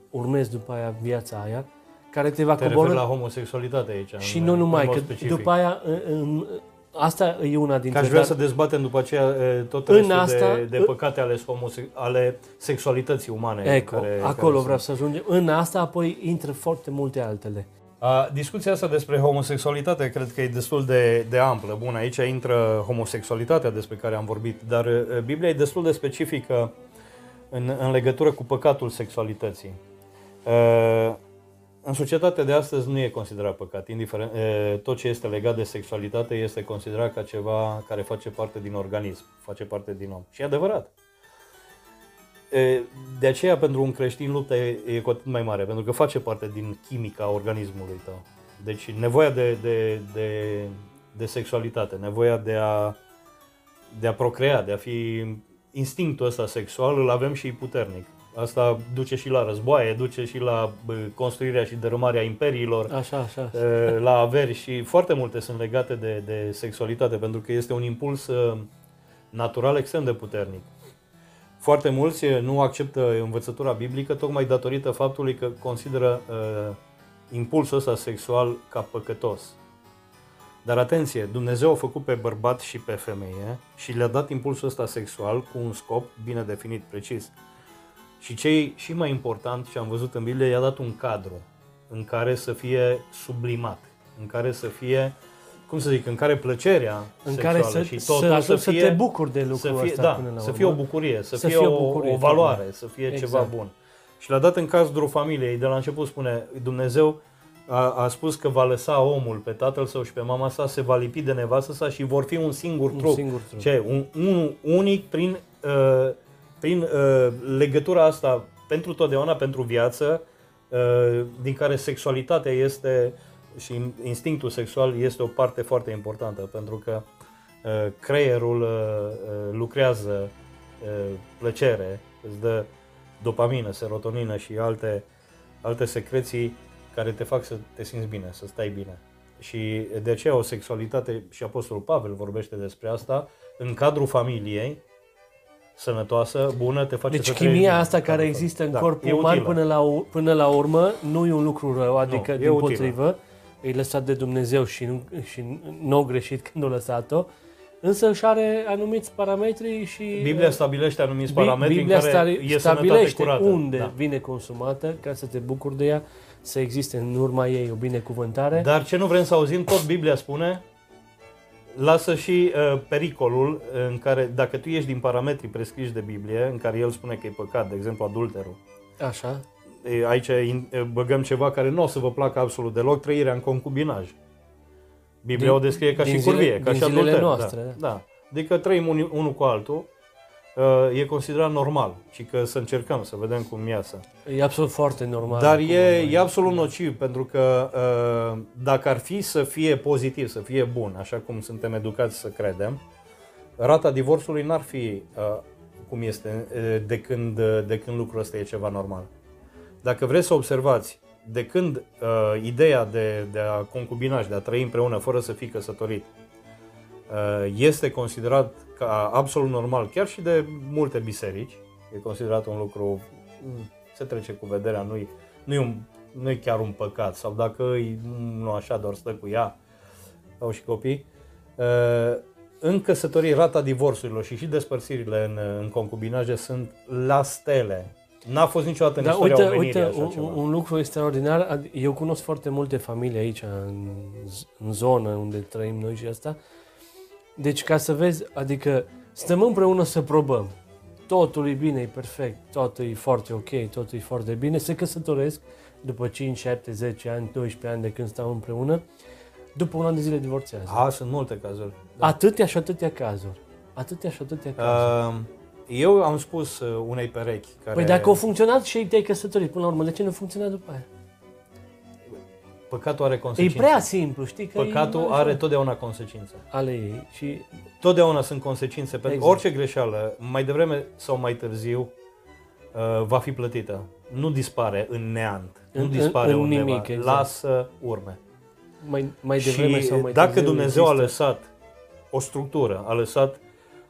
Speaker 2: urmezi după aia viața aia, care te va
Speaker 1: te
Speaker 2: coborâ...
Speaker 1: la homosexualitate aici.
Speaker 2: Și în, nu numai, că specific. după aia în, în, Asta e una dintre...
Speaker 1: Că aș vrea dar... să dezbatem după aceea tot restul în asta, de, de păcate ale, homose- ale sexualității umane.
Speaker 2: Eco, care, acolo care vreau sunt. să ajungem. În asta apoi intră foarte multe altele.
Speaker 1: A, discuția asta despre homosexualitate cred că e destul de, de amplă. Bun, aici intră homosexualitatea despre care am vorbit, dar Biblia e destul de specifică în, în legătură cu păcatul sexualității. Uh, în societatea de astăzi nu e considerat păcat. Indiferent, tot ce este legat de sexualitate este considerat ca ceva care face parte din organism, face parte din om. Și e adevărat. De aceea, pentru un creștin, lupta e, e cu atât mai mare, pentru că face parte din chimica organismului tău. Deci, nevoia de, de, de, de sexualitate, nevoia de a, de a procrea, de a fi instinctul ăsta sexual, îl avem și puternic. Asta duce și la războaie, duce și la construirea și dărâmarea imperiilor,
Speaker 2: așa, așa.
Speaker 1: la averi și foarte multe sunt legate de, de sexualitate, pentru că este un impuls natural extrem de puternic. Foarte mulți nu acceptă învățătura biblică tocmai datorită faptului că consideră uh, impulsul ăsta sexual ca păcătos. Dar atenție, Dumnezeu a făcut pe bărbat și pe femeie și le-a dat impulsul ăsta sexual cu un scop bine definit, precis. Și ce și mai important ce am văzut în Biblie, i-a dat un cadru în care să fie sublimat, în care să fie, cum să zic, în care plăcerea
Speaker 2: în care să, și totul să, să, fie, să te bucuri de lucrul
Speaker 1: să fie,
Speaker 2: ăsta
Speaker 1: da,
Speaker 2: până la
Speaker 1: să fie o bucurie, să, să fie, fie o, bucurie, o valoare, să fie exact. ceva bun. Și l-a dat în cadrul familiei, de la început spune, Dumnezeu a, a spus că va lăsa omul pe tatăl său și pe mama sa, se va lipi de nevastă sa și vor fi un singur trup. Un
Speaker 2: singur trup.
Speaker 1: Ce? Un, un unic prin uh, prin uh, legătura asta pentru totdeauna, pentru viață, uh, din care sexualitatea este și instinctul sexual este o parte foarte importantă, pentru că uh, creierul uh, uh lucrează uh, plăcere, îți dă dopamină, serotonină și alte, alte secreții care te fac să te simți bine, să stai bine. Și de aceea o sexualitate, și Apostolul Pavel vorbește despre asta, în cadrul familiei, sănătoasă, bună, te face
Speaker 2: deci
Speaker 1: să
Speaker 2: chimia asta care există în da, corpul uman până la, până la urmă nu e un lucru rău, adică nu, din potrivă e lăsat de Dumnezeu și nu, și nu au greșit când a lăsat-o, însă își are anumiți parametri și...
Speaker 1: Biblia stabilește anumiți parametri Biblia în care e
Speaker 2: stabilește
Speaker 1: curată.
Speaker 2: unde
Speaker 1: da.
Speaker 2: vine consumată ca să te bucuri de ea, să existe în urma ei o binecuvântare.
Speaker 1: Dar ce nu vrem să auzim, tot Biblia spune lasă și uh, pericolul în care, dacă tu ești din parametrii prescriși de Biblie, în care el spune că e păcat, de exemplu adulterul.
Speaker 2: Așa.
Speaker 1: E, aici băgăm ceva care nu o să vă placă absolut deloc, trăirea în concubinaj. Biblia din, o descrie ca și zile, curvie, ca și adulter.
Speaker 2: Noastre,
Speaker 1: da. da. Adică trăim unul cu altul Uh, e considerat normal și că să încercăm să vedem cum iasă.
Speaker 2: E absolut foarte normal.
Speaker 1: Dar e, e absolut nociv pentru că uh, dacă ar fi să fie pozitiv, să fie bun, așa cum suntem educați să credem, rata divorțului n-ar fi uh, cum este de când, de când lucrul ăsta e ceva normal. Dacă vreți să observați, de când uh, ideea de, de a concubina și de a trăi împreună fără să fii căsătorit uh, este considerat ca absolut normal, chiar și de multe biserici, e considerat un lucru, mm, se trece cu vederea, nu-i, nu-i, un, nu-i chiar un păcat, sau dacă îi, nu așa, doar stă cu ea, au și copii. Uh, în căsătorie, rata divorțurilor și și despărțirile în, în concubinaje sunt la stele. N-a fost niciodată în
Speaker 2: Dar
Speaker 1: istoria
Speaker 2: uite,
Speaker 1: omenirii
Speaker 2: uite
Speaker 1: așa
Speaker 2: un,
Speaker 1: ceva.
Speaker 2: un lucru extraordinar, ad- eu cunosc foarte multe familii aici, în, z- în zonă unde trăim noi și asta. Deci ca să vezi, adică stăm împreună să probăm. Totul e bine, e perfect, totul e foarte ok, totul e foarte bine. Se căsătoresc după 5, 7, 10 ani, 12 ani de când stau împreună. După un an de zile divorțează.
Speaker 1: A, sunt multe cazuri. Da.
Speaker 2: Atâtea și atâtea cazuri. Atâtea și atâtea cazuri.
Speaker 1: Uh, eu am spus uh, unei perechi care...
Speaker 2: Păi dacă au funcționat și te-ai căsătorit până la urmă, de ce nu funcționa după aia?
Speaker 1: Păcatul are
Speaker 2: E
Speaker 1: consecințe.
Speaker 2: prea simplu, știi? Că
Speaker 1: Păcatul
Speaker 2: e așa.
Speaker 1: are totdeauna consecințe.
Speaker 2: ale ei și
Speaker 1: Totdeauna sunt consecințe, pentru
Speaker 2: Exact.
Speaker 1: orice greșeală, mai devreme sau mai târziu, uh, va fi plătită. Nu dispare în neant,
Speaker 2: În-
Speaker 1: nu dispare
Speaker 2: în
Speaker 1: undeva,
Speaker 2: nimic, exact.
Speaker 1: lasă urme.
Speaker 2: mai, mai devreme
Speaker 1: și
Speaker 2: sau mai
Speaker 1: dacă
Speaker 2: târziu
Speaker 1: Dumnezeu a
Speaker 2: există.
Speaker 1: lăsat o structură, a lăsat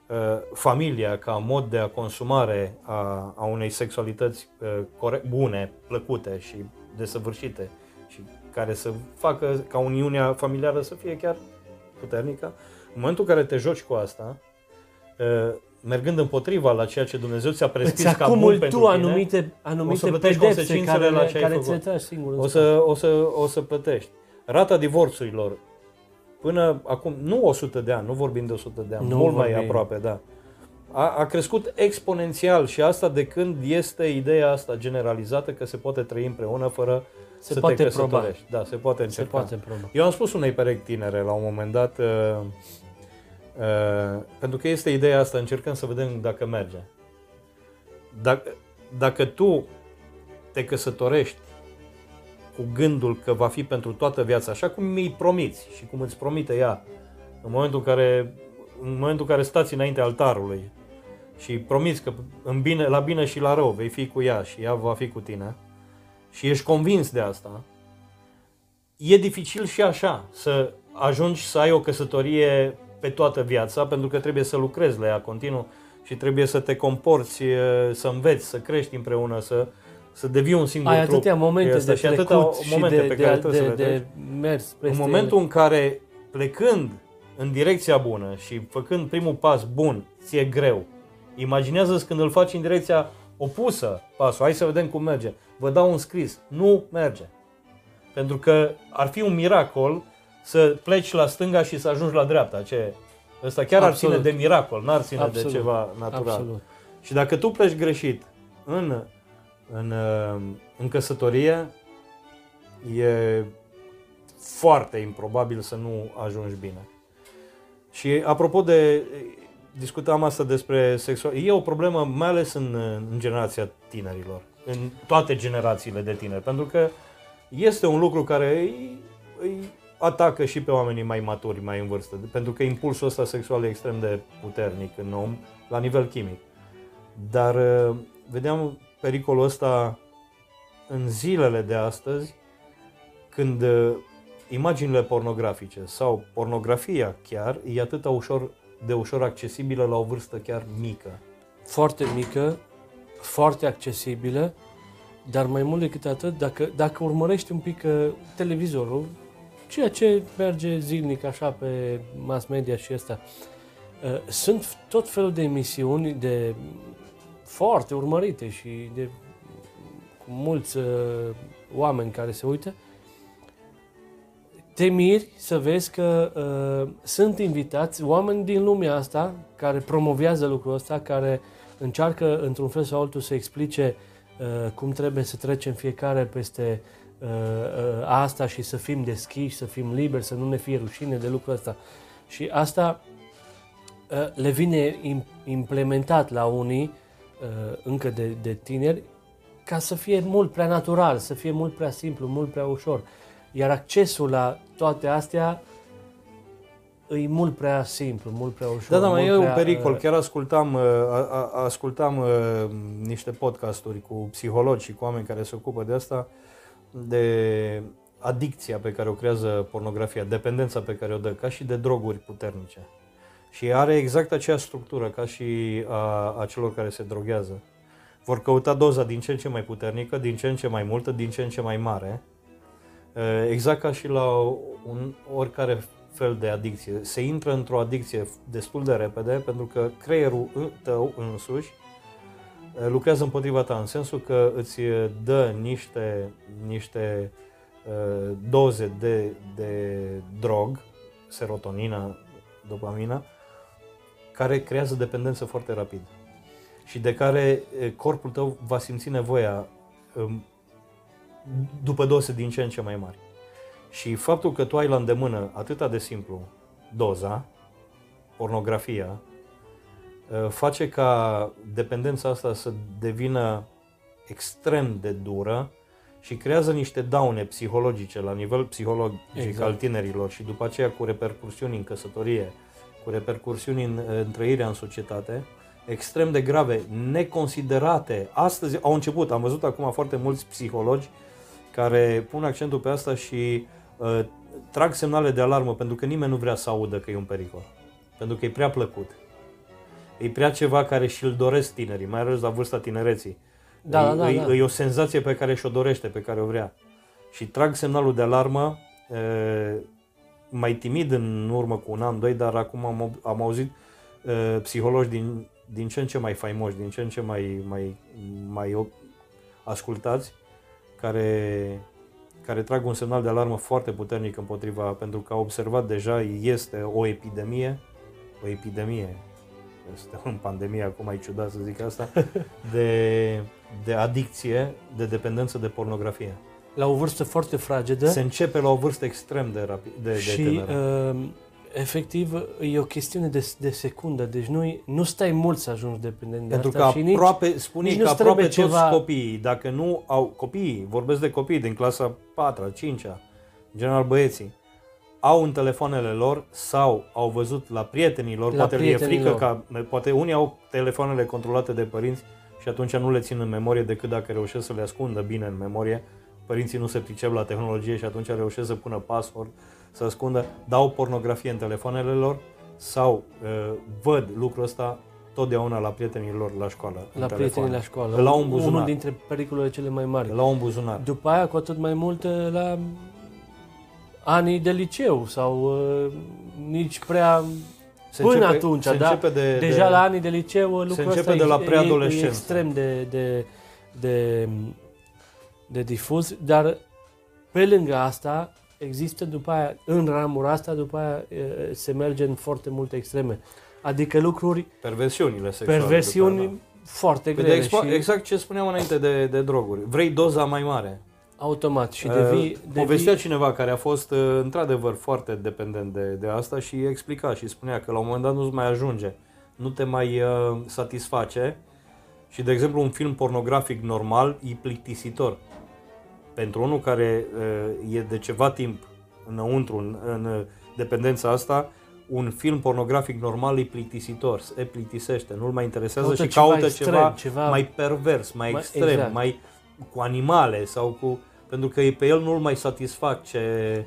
Speaker 1: uh, familia ca mod de a consumare a, a unei sexualități uh, corect, bune, plăcute și desăvârșite și care să facă ca uniunea familiară să fie chiar puternică, în momentul în care te joci cu asta, uh, mergând împotriva la ceea ce Dumnezeu ți-a
Speaker 2: Îți
Speaker 1: prescris ca bun
Speaker 2: acumuli
Speaker 1: pentru
Speaker 2: tu
Speaker 1: tine,
Speaker 2: anumite, anumite
Speaker 1: plătești
Speaker 2: pedepse
Speaker 1: consecințele
Speaker 2: care,
Speaker 1: la ce ai
Speaker 2: care
Speaker 1: făcut.
Speaker 2: ți le tragi singur în
Speaker 1: o
Speaker 2: spate.
Speaker 1: să, o, să, o să plătești. Rata divorțurilor până acum, nu 100 de ani, nu vorbim de 100 de ani,
Speaker 2: Nu
Speaker 1: mult mai
Speaker 2: vorbim.
Speaker 1: aproape, da. A, a crescut exponențial și asta de când este ideea asta generalizată că se poate trăi împreună fără
Speaker 2: Se
Speaker 1: să
Speaker 2: poate
Speaker 1: te
Speaker 2: proba.
Speaker 1: căsătorești. Da, se poate
Speaker 2: Se
Speaker 1: încerca.
Speaker 2: poate proba.
Speaker 1: Eu am spus unei perechi tinere la un moment dat, uh, uh, pentru că este ideea asta, încercăm să vedem dacă merge. Dacă, dacă tu te căsătorești cu gândul că va fi pentru toată viața, așa cum mi-i promiți și cum îți promite ea, în momentul în care, în momentul în care stați înainte altarului și promiți că în bine, la bine și la rău vei fi cu ea și ea va fi cu tine și ești convins de asta, e dificil și așa să ajungi să ai o căsătorie pe toată viața, pentru că trebuie să lucrezi la ea continuu și trebuie să te comporți, e, să înveți, să crești împreună, să, să devii un singur
Speaker 2: Ai
Speaker 1: trup.
Speaker 2: atâtea momente
Speaker 1: Asta
Speaker 2: de
Speaker 1: și atâtea
Speaker 2: trecut și
Speaker 1: momente
Speaker 2: de,
Speaker 1: pe
Speaker 2: de,
Speaker 1: care
Speaker 2: de,
Speaker 1: trebuie să le
Speaker 2: de,
Speaker 1: treci.
Speaker 2: mers
Speaker 1: În
Speaker 2: peste
Speaker 1: momentul
Speaker 2: ele.
Speaker 1: în care plecând în direcția bună și făcând primul pas bun, ți-e greu. Imaginează-ți când îl faci în direcția opusă pasul. Hai să vedem cum merge. Vă dau un scris. Nu merge. Pentru că ar fi un miracol să pleci la stânga și să ajungi la dreapta. Ce? Ăsta chiar
Speaker 2: Absolut.
Speaker 1: ar ține de miracol, n-ar ține
Speaker 2: Absolut.
Speaker 1: de ceva natural.
Speaker 2: Absolut.
Speaker 1: Și dacă tu pleci greșit în, în, uh, în căsătorie, e foarte improbabil să nu ajungi bine. Și apropo de, discutam asta despre sexual, e o problemă mai ales în, în generația tinerilor, în toate generațiile de tineri, pentru că este un lucru care îi, îi atacă și pe oamenii mai maturi, mai în vârstă, pentru că impulsul ăsta sexual e extrem de puternic în om, la nivel chimic. Dar uh, vedeam pericolul ăsta în zilele de astăzi, când uh, imaginile pornografice sau pornografia chiar e atât ușor, de ușor accesibilă la o vârstă chiar mică.
Speaker 2: Foarte mică, foarte accesibilă, dar mai mult decât atât, dacă, dacă urmărești un pic uh, televizorul, ceea ce merge zilnic așa pe mass media și asta, uh, sunt tot felul de emisiuni de foarte urmărite și de cu mulți uh, oameni care se uită, te miri să vezi că uh, sunt invitați oameni din lumea asta care promovează lucrul ăsta, care încearcă într-un fel sau altul să explice uh, cum trebuie să trecem fiecare peste uh, uh, asta și să fim deschiși, să fim liberi, să nu ne fie rușine de lucrul ăsta. Și asta uh, le vine im- implementat la unii uh, încă de, de tineri ca să fie mult prea natural, să fie mult prea simplu, mult prea ușor. Iar accesul la toate astea e mult prea simplu, mult prea ușor.
Speaker 1: Da, da, mai
Speaker 2: mult
Speaker 1: e un
Speaker 2: prea,
Speaker 1: pericol.
Speaker 2: uh,
Speaker 1: Chiar ascultam, uh, a, a, ascultam uh, niște podcasturi cu psihologi și cu oameni care se ocupă de asta, de adicția pe care o creează pornografia, dependența pe care o dă, ca și de droguri puternice. Și are exact aceeași structură ca și a, a celor care se droghează. Vor căuta doza din ce în ce mai puternică, din ce în ce mai multă, din ce în ce mai mare. Exact ca și la un, oricare fel de adicție. Se intră într-o adicție destul de repede pentru că creierul tău însuși lucrează împotriva ta în sensul că îți dă niște, niște uh, doze de, de drog, serotonină, dopamina, care creează dependență foarte rapid și de care corpul tău va simți nevoia um, după doze din ce în ce mai mari. Și faptul că tu ai la îndemână atâta de simplu doza, pornografia, face ca dependența asta să devină extrem de dură și creează niște daune psihologice la nivel psihologic exact. al tinerilor și după aceea cu repercursiuni în căsătorie, cu repercursiuni în, în trăirea în societate, extrem de grave, neconsiderate. Astăzi au început, am văzut acum foarte mulți psihologi care pun accentul pe asta și uh, trag semnale de alarmă pentru că nimeni nu vrea să audă că e un pericol. Pentru că e prea plăcut. E prea ceva care și-l doresc tinerii, mai ales la vârsta tinereții.
Speaker 2: Da, da, da,
Speaker 1: e,
Speaker 2: da.
Speaker 1: e o senzație pe care și-o dorește, pe care o vrea. Și trag semnalul de alarmă, uh, mai timid în urmă cu un an, doi, dar acum am, am auzit uh, psihologi din din ce în ce mai faimoși, din ce în ce mai, mai, mai ascultați, care, care trag un semnal de alarmă foarte puternic împotriva, pentru că au observat deja, este o epidemie, o epidemie, este în pandemie, acum e ciudat să zic asta, de, de adicție, de dependență de pornografie.
Speaker 2: La o vârstă foarte fragedă.
Speaker 1: Se începe la o vârstă extrem de, rapid, de,
Speaker 2: și,
Speaker 1: de
Speaker 2: uh, efectiv, e o chestiune de, de secundă, deci nu, nu stai mult să ajungi dependent de
Speaker 1: Pentru
Speaker 2: asta
Speaker 1: că
Speaker 2: și
Speaker 1: aproape,
Speaker 2: nici,
Speaker 1: spune
Speaker 2: nici
Speaker 1: că
Speaker 2: nu
Speaker 1: aproape toți
Speaker 2: ceva...
Speaker 1: copiii, dacă nu au copii, vorbesc de copii din clasa 4 5 în general băieții, au în telefoanele lor sau au văzut la prietenii lor,
Speaker 2: La
Speaker 1: poate le e
Speaker 2: prietenii
Speaker 1: frică
Speaker 2: lor.
Speaker 1: ca, poate unii au telefoanele controlate de părinți și atunci nu le țin în memorie decât dacă reușesc să le ascundă bine în memorie. Părinții nu se pricep la tehnologie și atunci reușesc să pună password, să ascundă, dau pornografie în telefoanele lor sau uh, văd lucrul ăsta totdeauna la prietenii lor la școală. în
Speaker 2: La
Speaker 1: telefon.
Speaker 2: prietenii la școală.
Speaker 1: La un buzunar.
Speaker 2: Unul dintre pericolele cele mai mari.
Speaker 1: La un buzunar.
Speaker 2: După aia, cu atât mai mult, la anii de liceu sau uh, nici prea
Speaker 1: Se
Speaker 2: până
Speaker 1: începe-
Speaker 2: atunci,
Speaker 1: se
Speaker 2: da?
Speaker 1: începe de,
Speaker 2: Deja
Speaker 1: de,
Speaker 2: la anii de liceu lucrul
Speaker 1: începe
Speaker 2: ăsta
Speaker 1: de la
Speaker 2: e-
Speaker 1: preadolescență.
Speaker 2: E, e extrem de, de, de, de difuz, dar pe lângă asta există după aia, în ramura asta, după aia e, se merge în foarte multe extreme. Adică lucruri,
Speaker 1: perversiunile sexuale.
Speaker 2: perversiuni
Speaker 1: după aia,
Speaker 2: foarte
Speaker 1: da. Păi
Speaker 2: grele
Speaker 1: de expo-
Speaker 2: și
Speaker 1: Exact ce spuneam înainte de, de droguri. Vrei doza mai mare.
Speaker 2: automat și
Speaker 1: Uh,
Speaker 2: devii,
Speaker 1: Povestea
Speaker 2: devii
Speaker 1: cineva care a fost uh, într-adevăr foarte dependent de, de asta și explica și spunea că la un moment dat nu-ți mai ajunge, nu te mai uh, satisface și de exemplu un film pornografic normal e plictisitor. Pentru unul care uh, e de ceva timp înăuntru, în, în uh, dependența asta, un film pornografic normal e plictisitor, se plictisește, nu-l mai interesează
Speaker 2: Caută
Speaker 1: și
Speaker 2: ceva
Speaker 1: caută
Speaker 2: extrem,
Speaker 1: ceva,
Speaker 2: ceva-
Speaker 1: mai pervers, mai
Speaker 2: Mai-
Speaker 1: extrem,
Speaker 2: exact.
Speaker 1: mai cu animale sau cu pentru că pe el nu-l mai satisfac ce...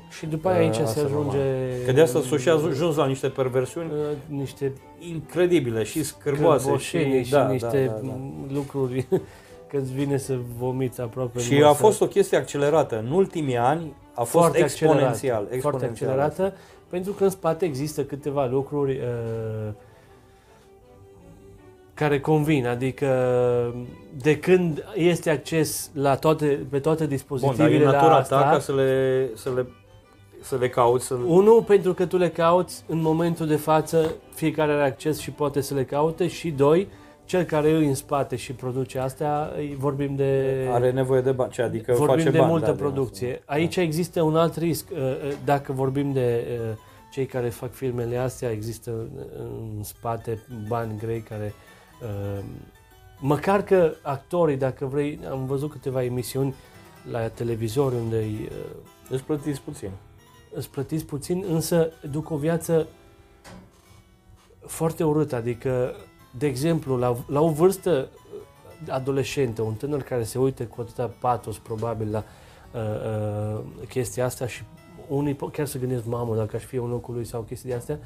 Speaker 2: și după aia aici
Speaker 1: Uh,
Speaker 2: se
Speaker 1: asta
Speaker 2: ajunge
Speaker 1: Că de asta s-o și ajuns la niște perversiuni
Speaker 2: uh, niște
Speaker 1: incredibile și scârboase.
Speaker 2: cârboșenii și,
Speaker 1: da,
Speaker 2: niște
Speaker 1: da, da, da.
Speaker 2: lucruri că îți vine să vomiți aproape.
Speaker 1: Și
Speaker 2: în
Speaker 1: a
Speaker 2: masă.
Speaker 1: fost o chestie accelerată. În ultimii ani a fost
Speaker 2: foarte
Speaker 1: exponențial.
Speaker 2: accelerată, foarte
Speaker 1: exponențial.
Speaker 2: accelerată, pentru că în spate există câteva lucruri uh, care convin, adică de când este acces la toate, pe toate
Speaker 1: Bun, dar e
Speaker 2: dispozitivele la
Speaker 1: natura
Speaker 2: asta,
Speaker 1: ta ca să le, să le, să le cauți, să le...
Speaker 2: Unul, pentru că tu le cauți în momentul de față, fiecare are acces și poate să le caute și doi, cel care e în spate și produce astea, îi vorbim de...
Speaker 1: are nevoie de bani, ce adică
Speaker 2: vorbim
Speaker 1: face
Speaker 2: de
Speaker 1: bani.
Speaker 2: multă
Speaker 1: da, din
Speaker 2: producție.
Speaker 1: asta.
Speaker 2: Aici există un alt risc. uh, uh, Dacă vorbim de uh, cei care fac filmele astea, există uh, în spate bani grei care... uh, Măcar că actorii, dacă vrei, am văzut câteva emisiuni la televizor unde îi, uh,
Speaker 1: Îți plătiți puțin.
Speaker 2: îți plătiți puțin, însă duc o viață foarte urâtă. Adică, de exemplu, la, la o vârstă adolescentă, un tânăr care se uită cu atâta patos probabil la uh, uh, chestia asta și unii po- chiar să gândesc, mamă, dacă aș fi în locul lui sau chestii de astea,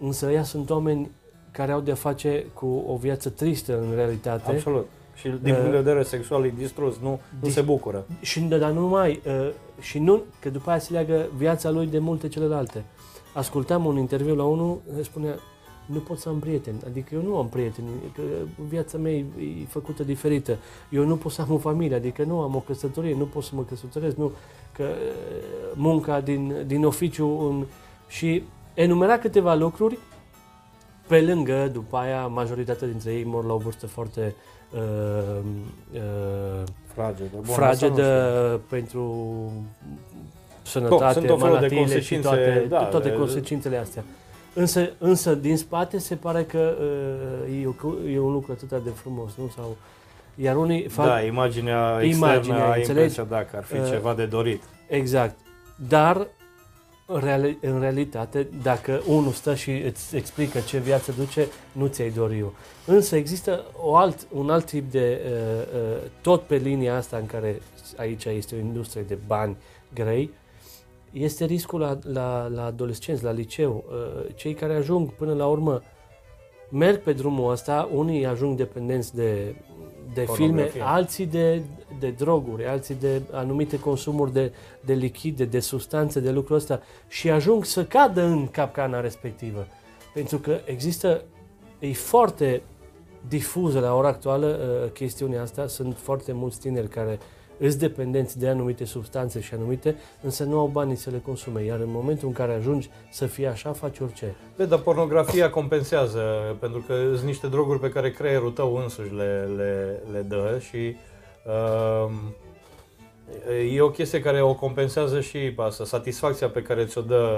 Speaker 2: însă ea sunt oameni care au de face cu o viață tristă în realitate.
Speaker 1: Absolut. Și din punct de vedere sexual e distrus, nu, nu se bucură.
Speaker 2: Și dar nu numai, uh, și nu, că după aia se leagă viața lui de multe celelalte. Ascultam un interviu la unul, spunea, nu pot să am prieteni, adică eu nu am prieteni, că viața mea e, e făcută diferită. Eu nu pot să am o familie, adică nu am o căsătorie, nu pot să mă căsătoresc, nu, că uh, munca din, din oficiu în, și enumera câteva lucruri pe lângă, după aia, majoritatea dintre ei mor la o vârstă foarte uh, uh,
Speaker 1: fragedă, Bun,
Speaker 2: fragedă pentru sănătate, Tot, maladiile și toate, da, toate consecințele astea. Însă, însă, din spate se pare că uh, e, e un lucru atât de frumos, nu? Sau,
Speaker 1: iar unii fac... Da, imaginea externă imaginea, ai impresia, da, că ar fi uh, ceva de dorit.
Speaker 2: Exact. Dar în, reali- în realitate, dacă unul stă și îți explică ce viață duce, nu ți-ai dori eu. Însă există o alt, un alt tip de, uh, uh, tot pe linia asta în care aici este o industrie de bani grei, este riscul la, la, la adolescenți, la liceu. Uh, cei care ajung până la urmă merg pe drumul ăsta, unii ajung dependenți de, de filme, alții de, de droguri, alții de anumite consumuri de, de lichide, de substanțe, de lucrul ăsta și ajung să cadă în capcana respectivă. Pentru că există, e foarte difuză la ora actuală uh, chestiunea asta, sunt foarte mulți tineri care îți dependenți de anumite substanțe și anumite, însă nu au banii să le consume. Iar în momentul în care ajungi să fii așa, faci orice.
Speaker 1: Be, dar pornografia compensează, pentru că sunt niște droguri pe care creierul tău însuși le, le, le dă și uh, E o chestie care o compensează și asta, satisfacția pe care ți-o dă,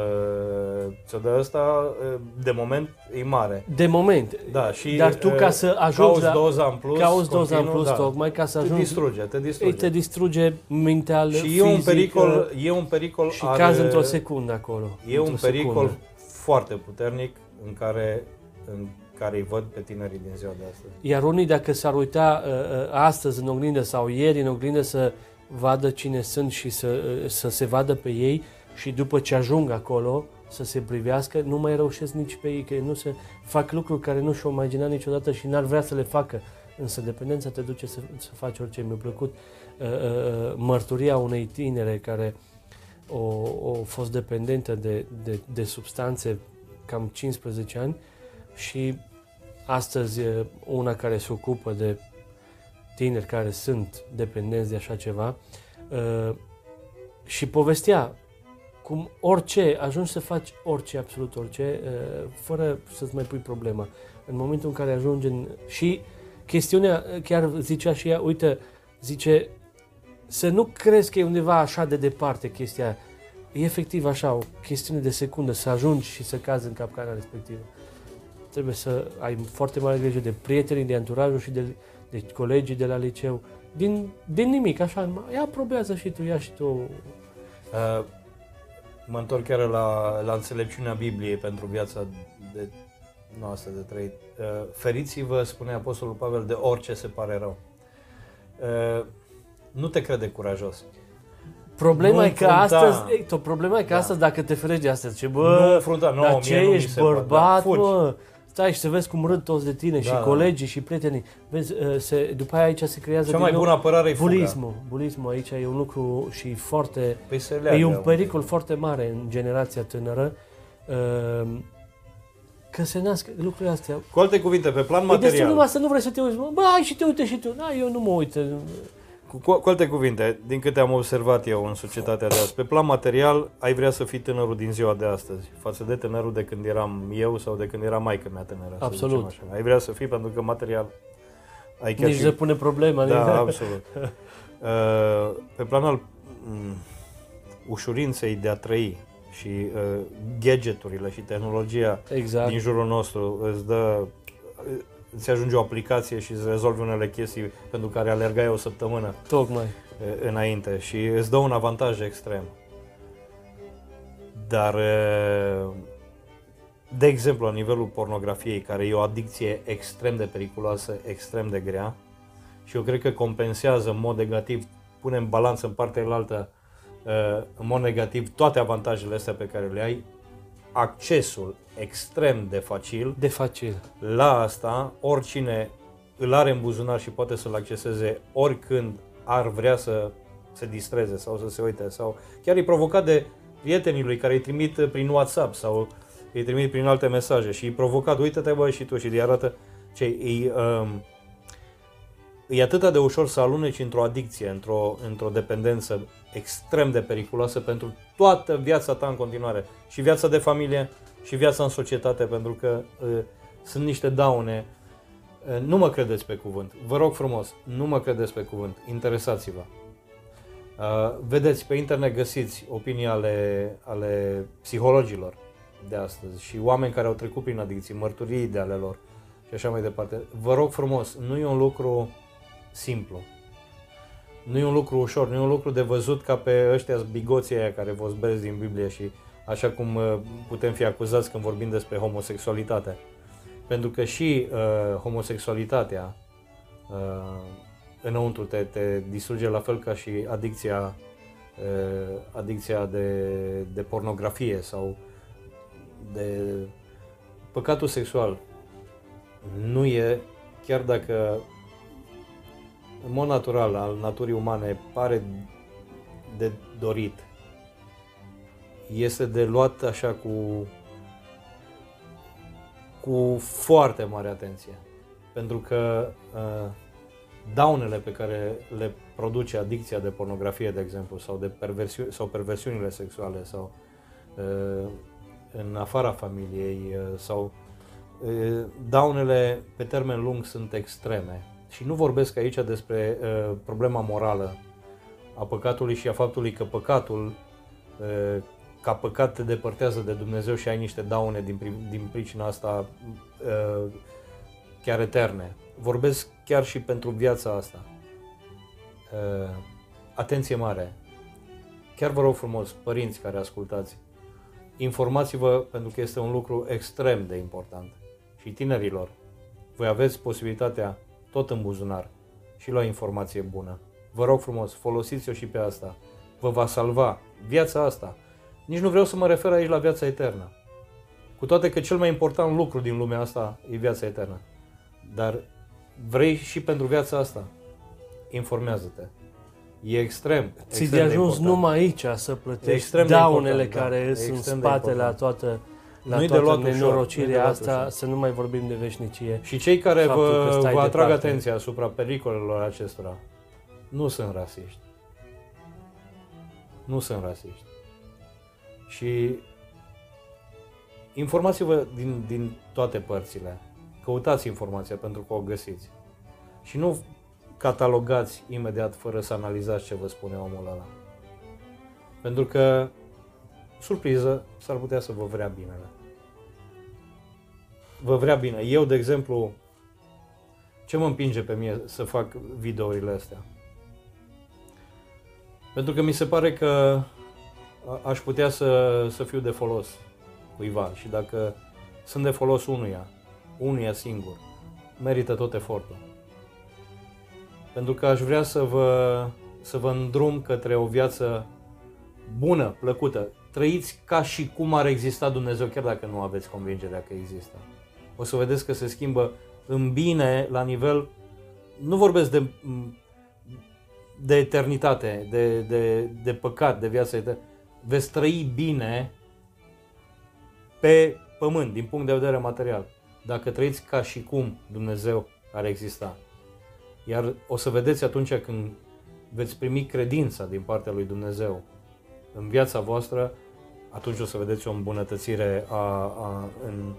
Speaker 1: ți-o dă asta, de moment, e mare.
Speaker 2: De moment.
Speaker 1: Da, și
Speaker 2: Dar tu ca să ajungi la...
Speaker 1: doza în plus,
Speaker 2: cauți doza în plus, da, tocmai ca să ajungi...
Speaker 1: Te distruge, te distruge.
Speaker 2: Te distruge mental,
Speaker 1: Și
Speaker 2: fizic,
Speaker 1: e un pericol, e un pericol
Speaker 2: Și are, cazi într-o secundă acolo.
Speaker 1: E un pericol secundă. foarte puternic în care, în care îi văd pe tinerii din ziua de astăzi.
Speaker 2: Iar unii, dacă s-ar uita uh, uh, astăzi în oglindă sau ieri în oglindă să vadă cine sunt și să, să se vadă pe ei și după ce ajung acolo să se privească, nu mai reușesc nici pe ei, că nu se fac lucruri care nu și-au imaginat niciodată și n-ar vrea să le facă. Însă dependența te duce să, să faci orice. Mi-a plăcut uh, uh, uh mărturia unei tinere care o, o fost dependentă de, de, de substanțe cam 15 ani și astăzi una care se ocupă de tineri care sunt dependenți de așa ceva uh, și povestea cum orice, ajungi să faci orice, absolut orice, uh, fără să-ți mai pui problema. În momentul în care ajungi în... Și chestiunea, chiar zicea și ea, uite, zice, să nu crezi că e undeva așa de departe chestia E efectiv așa, o chestiune de secundă, să ajungi și să cazi în capcana respectivă. Trebuie să ai foarte mare grijă de prietenii, de anturajul și de deci colegii de la liceu, din, din nimic, așa, ia probează și tu, ia și tu. Uh,
Speaker 1: mă întorc chiar la, la înțelepciunea Bibliei pentru viața de noastră de trăit. Uh, feriți-vă, spune Apostolul Pavel, de orice se pare rău. Uh, nu te crede curajos.
Speaker 2: Problema nu e că astăzi, ei, tot problema e că da. astăzi dacă te ferești de astăzi, ce bă,
Speaker 1: nu înfrunta, nu,
Speaker 2: dar ce ești bărbat, da, mă, stai și să vezi cum râd toți de tine da, și da. colegii și prietenii. Vezi, uh, se, după aia aici se creează
Speaker 1: Cea mai bună apărare e
Speaker 2: bulismul. Bulismul aici e un lucru și foarte... Păi se leagă, e un pericol foarte mare în generația tânără. Uh, că se nasc lucrurile astea.
Speaker 1: Cu alte cuvinte, pe plan material.
Speaker 2: Este numai să nu vrei să te uiți. Bă, hai și te uite și tu. Da, eu nu mă uit.
Speaker 1: Cu, cu alte cuvinte, din câte am observat eu în societatea de azi, pe plan material ai vrea să fii tânărul din ziua de astăzi, față de tânărul de când eram eu sau de când era maică mea tânără.
Speaker 2: Absolut.
Speaker 1: Așa. Ai vrea să fii pentru că material ai
Speaker 2: chiar Nici și... se pune problema.
Speaker 1: Da, adică... absolut. Uh, pe plan al um, ușurinței de a trăi și uh, gadgeturile și tehnologia exact. din jurul nostru îți dă îți ajunge o aplicație și îți rezolvi unele chestii pentru care alergai o săptămână
Speaker 2: Tocmai.
Speaker 1: înainte și îți dă un avantaj extrem. Dar, de exemplu, la nivelul pornografiei, care e o adicție extrem de periculoasă, extrem de grea, și eu cred că compensează în mod negativ, pune în balanță în partea altă, în mod negativ, toate avantajele astea pe care le ai, accesul extrem de facil
Speaker 2: De facil.
Speaker 1: la asta, oricine îl are în buzunar și poate să-l acceseze oricând ar vrea să se distreze sau să se uite sau chiar e provocat de prietenii lui care îi trimit prin WhatsApp sau îi trimit prin alte mesaje și îi provocat, uite-te bă și tu și îi arată ce îi, um, e atât de ușor să aluneci într-o adicție, într-o, într-o dependență extrem de periculoasă pentru toată viața ta în continuare. Și viața de familie, și viața în societate, pentru că uh, sunt niște daune. Uh, nu mă credeți pe cuvânt. Vă rog frumos, nu mă credeți pe cuvânt. Interesați-vă. Uh, vedeți, pe internet găsiți opinii ale, ale psihologilor de astăzi și oameni care au trecut prin adicții, mărturii de ale lor și așa mai departe. Vă rog frumos, nu e un lucru simplu. Nu e un lucru ușor, nu e un lucru de văzut ca pe ăștia bigoții aia care vă zberesc din Biblie și așa cum uh, putem fi acuzați când vorbim despre homosexualitate. Pentru că și uh, homosexualitatea uh, înăuntru te, te distruge la fel ca și adicția, uh, adicția de, de pornografie sau de păcatul sexual. Nu e, chiar dacă în mod natural al naturii umane pare de dorit, este de luat așa cu cu foarte mare atenție. Pentru că uh, daunele pe care le produce adicția de pornografie, de exemplu, sau de perversiuni, sau perversiunile sexuale, sau uh, în afara familiei, uh, sau uh, daunele pe termen lung sunt extreme. Și nu vorbesc aici despre uh, problema morală a păcatului și a faptului că păcatul uh, ca păcat te depărtează de Dumnezeu și ai niște daune din, prim, din pricina asta uh, chiar eterne. Vorbesc chiar și pentru viața asta. Uh, atenție mare! Chiar vă rog frumos, părinți care ascultați, informați-vă pentru că este un lucru extrem de important. Și tinerilor, voi aveți posibilitatea tot în buzunar și la informație bună. Vă rog frumos, folosiți-o și pe asta. Vă va salva viața asta. Nici nu vreau să mă refer aici la viața eternă. Cu toate că cel mai important lucru din lumea asta e viața eternă. Dar vrei și pentru viața asta, informează-te. E extrem,
Speaker 2: Ți
Speaker 1: extrem
Speaker 2: de ajuns
Speaker 1: important.
Speaker 2: numai aici să plătești
Speaker 1: extrem de
Speaker 2: daunele
Speaker 1: important,
Speaker 2: care
Speaker 1: da.
Speaker 2: sunt în
Speaker 1: Extrem de
Speaker 2: spate la
Speaker 1: important.
Speaker 2: toată, la
Speaker 1: Nu-i de
Speaker 2: toată
Speaker 1: luat ușor, nu-i de
Speaker 2: nenorocirea
Speaker 1: luat
Speaker 2: asta,
Speaker 1: ușor.
Speaker 2: să nu mai vorbim de veșnicie.
Speaker 1: Și cei care
Speaker 2: Faptul că
Speaker 1: vă,
Speaker 2: stai
Speaker 1: vă atrag
Speaker 2: departe.
Speaker 1: atenția asupra pericolelor acestora nu sunt rasiști. Nu sunt rasiști. Și informați-vă din, din toate părțile. Căutați informația pentru că o găsiți. Și nu catalogați imediat fără să analizați ce vă spune omul ăla. Pentru că, surpriză, s-ar putea să vă vrea binele. Vă vrea bine. Eu, de exemplu, ce mă împinge pe mine să fac videourile astea? Pentru că mi se pare că a- aș putea să, să fiu de folos cuiva și dacă sunt de folos unuia, unuia singur, merită tot efortul. Pentru că aș vrea să vă, să vă îndrum către o viață bună, plăcută. Trăiți ca și cum ar exista Dumnezeu, chiar dacă nu aveți convingerea că există. O să vedeți că se schimbă în bine la nivel, nu vorbesc de, de eternitate, de, de, de păcat, de viață eternă. Veți trăi bine pe pământ, din punct de vedere material, dacă trăiți ca și cum Dumnezeu ar exista. Iar o să vedeți atunci când veți primi credința din partea lui Dumnezeu în viața voastră, atunci o să vedeți o îmbunătățire a, a, în,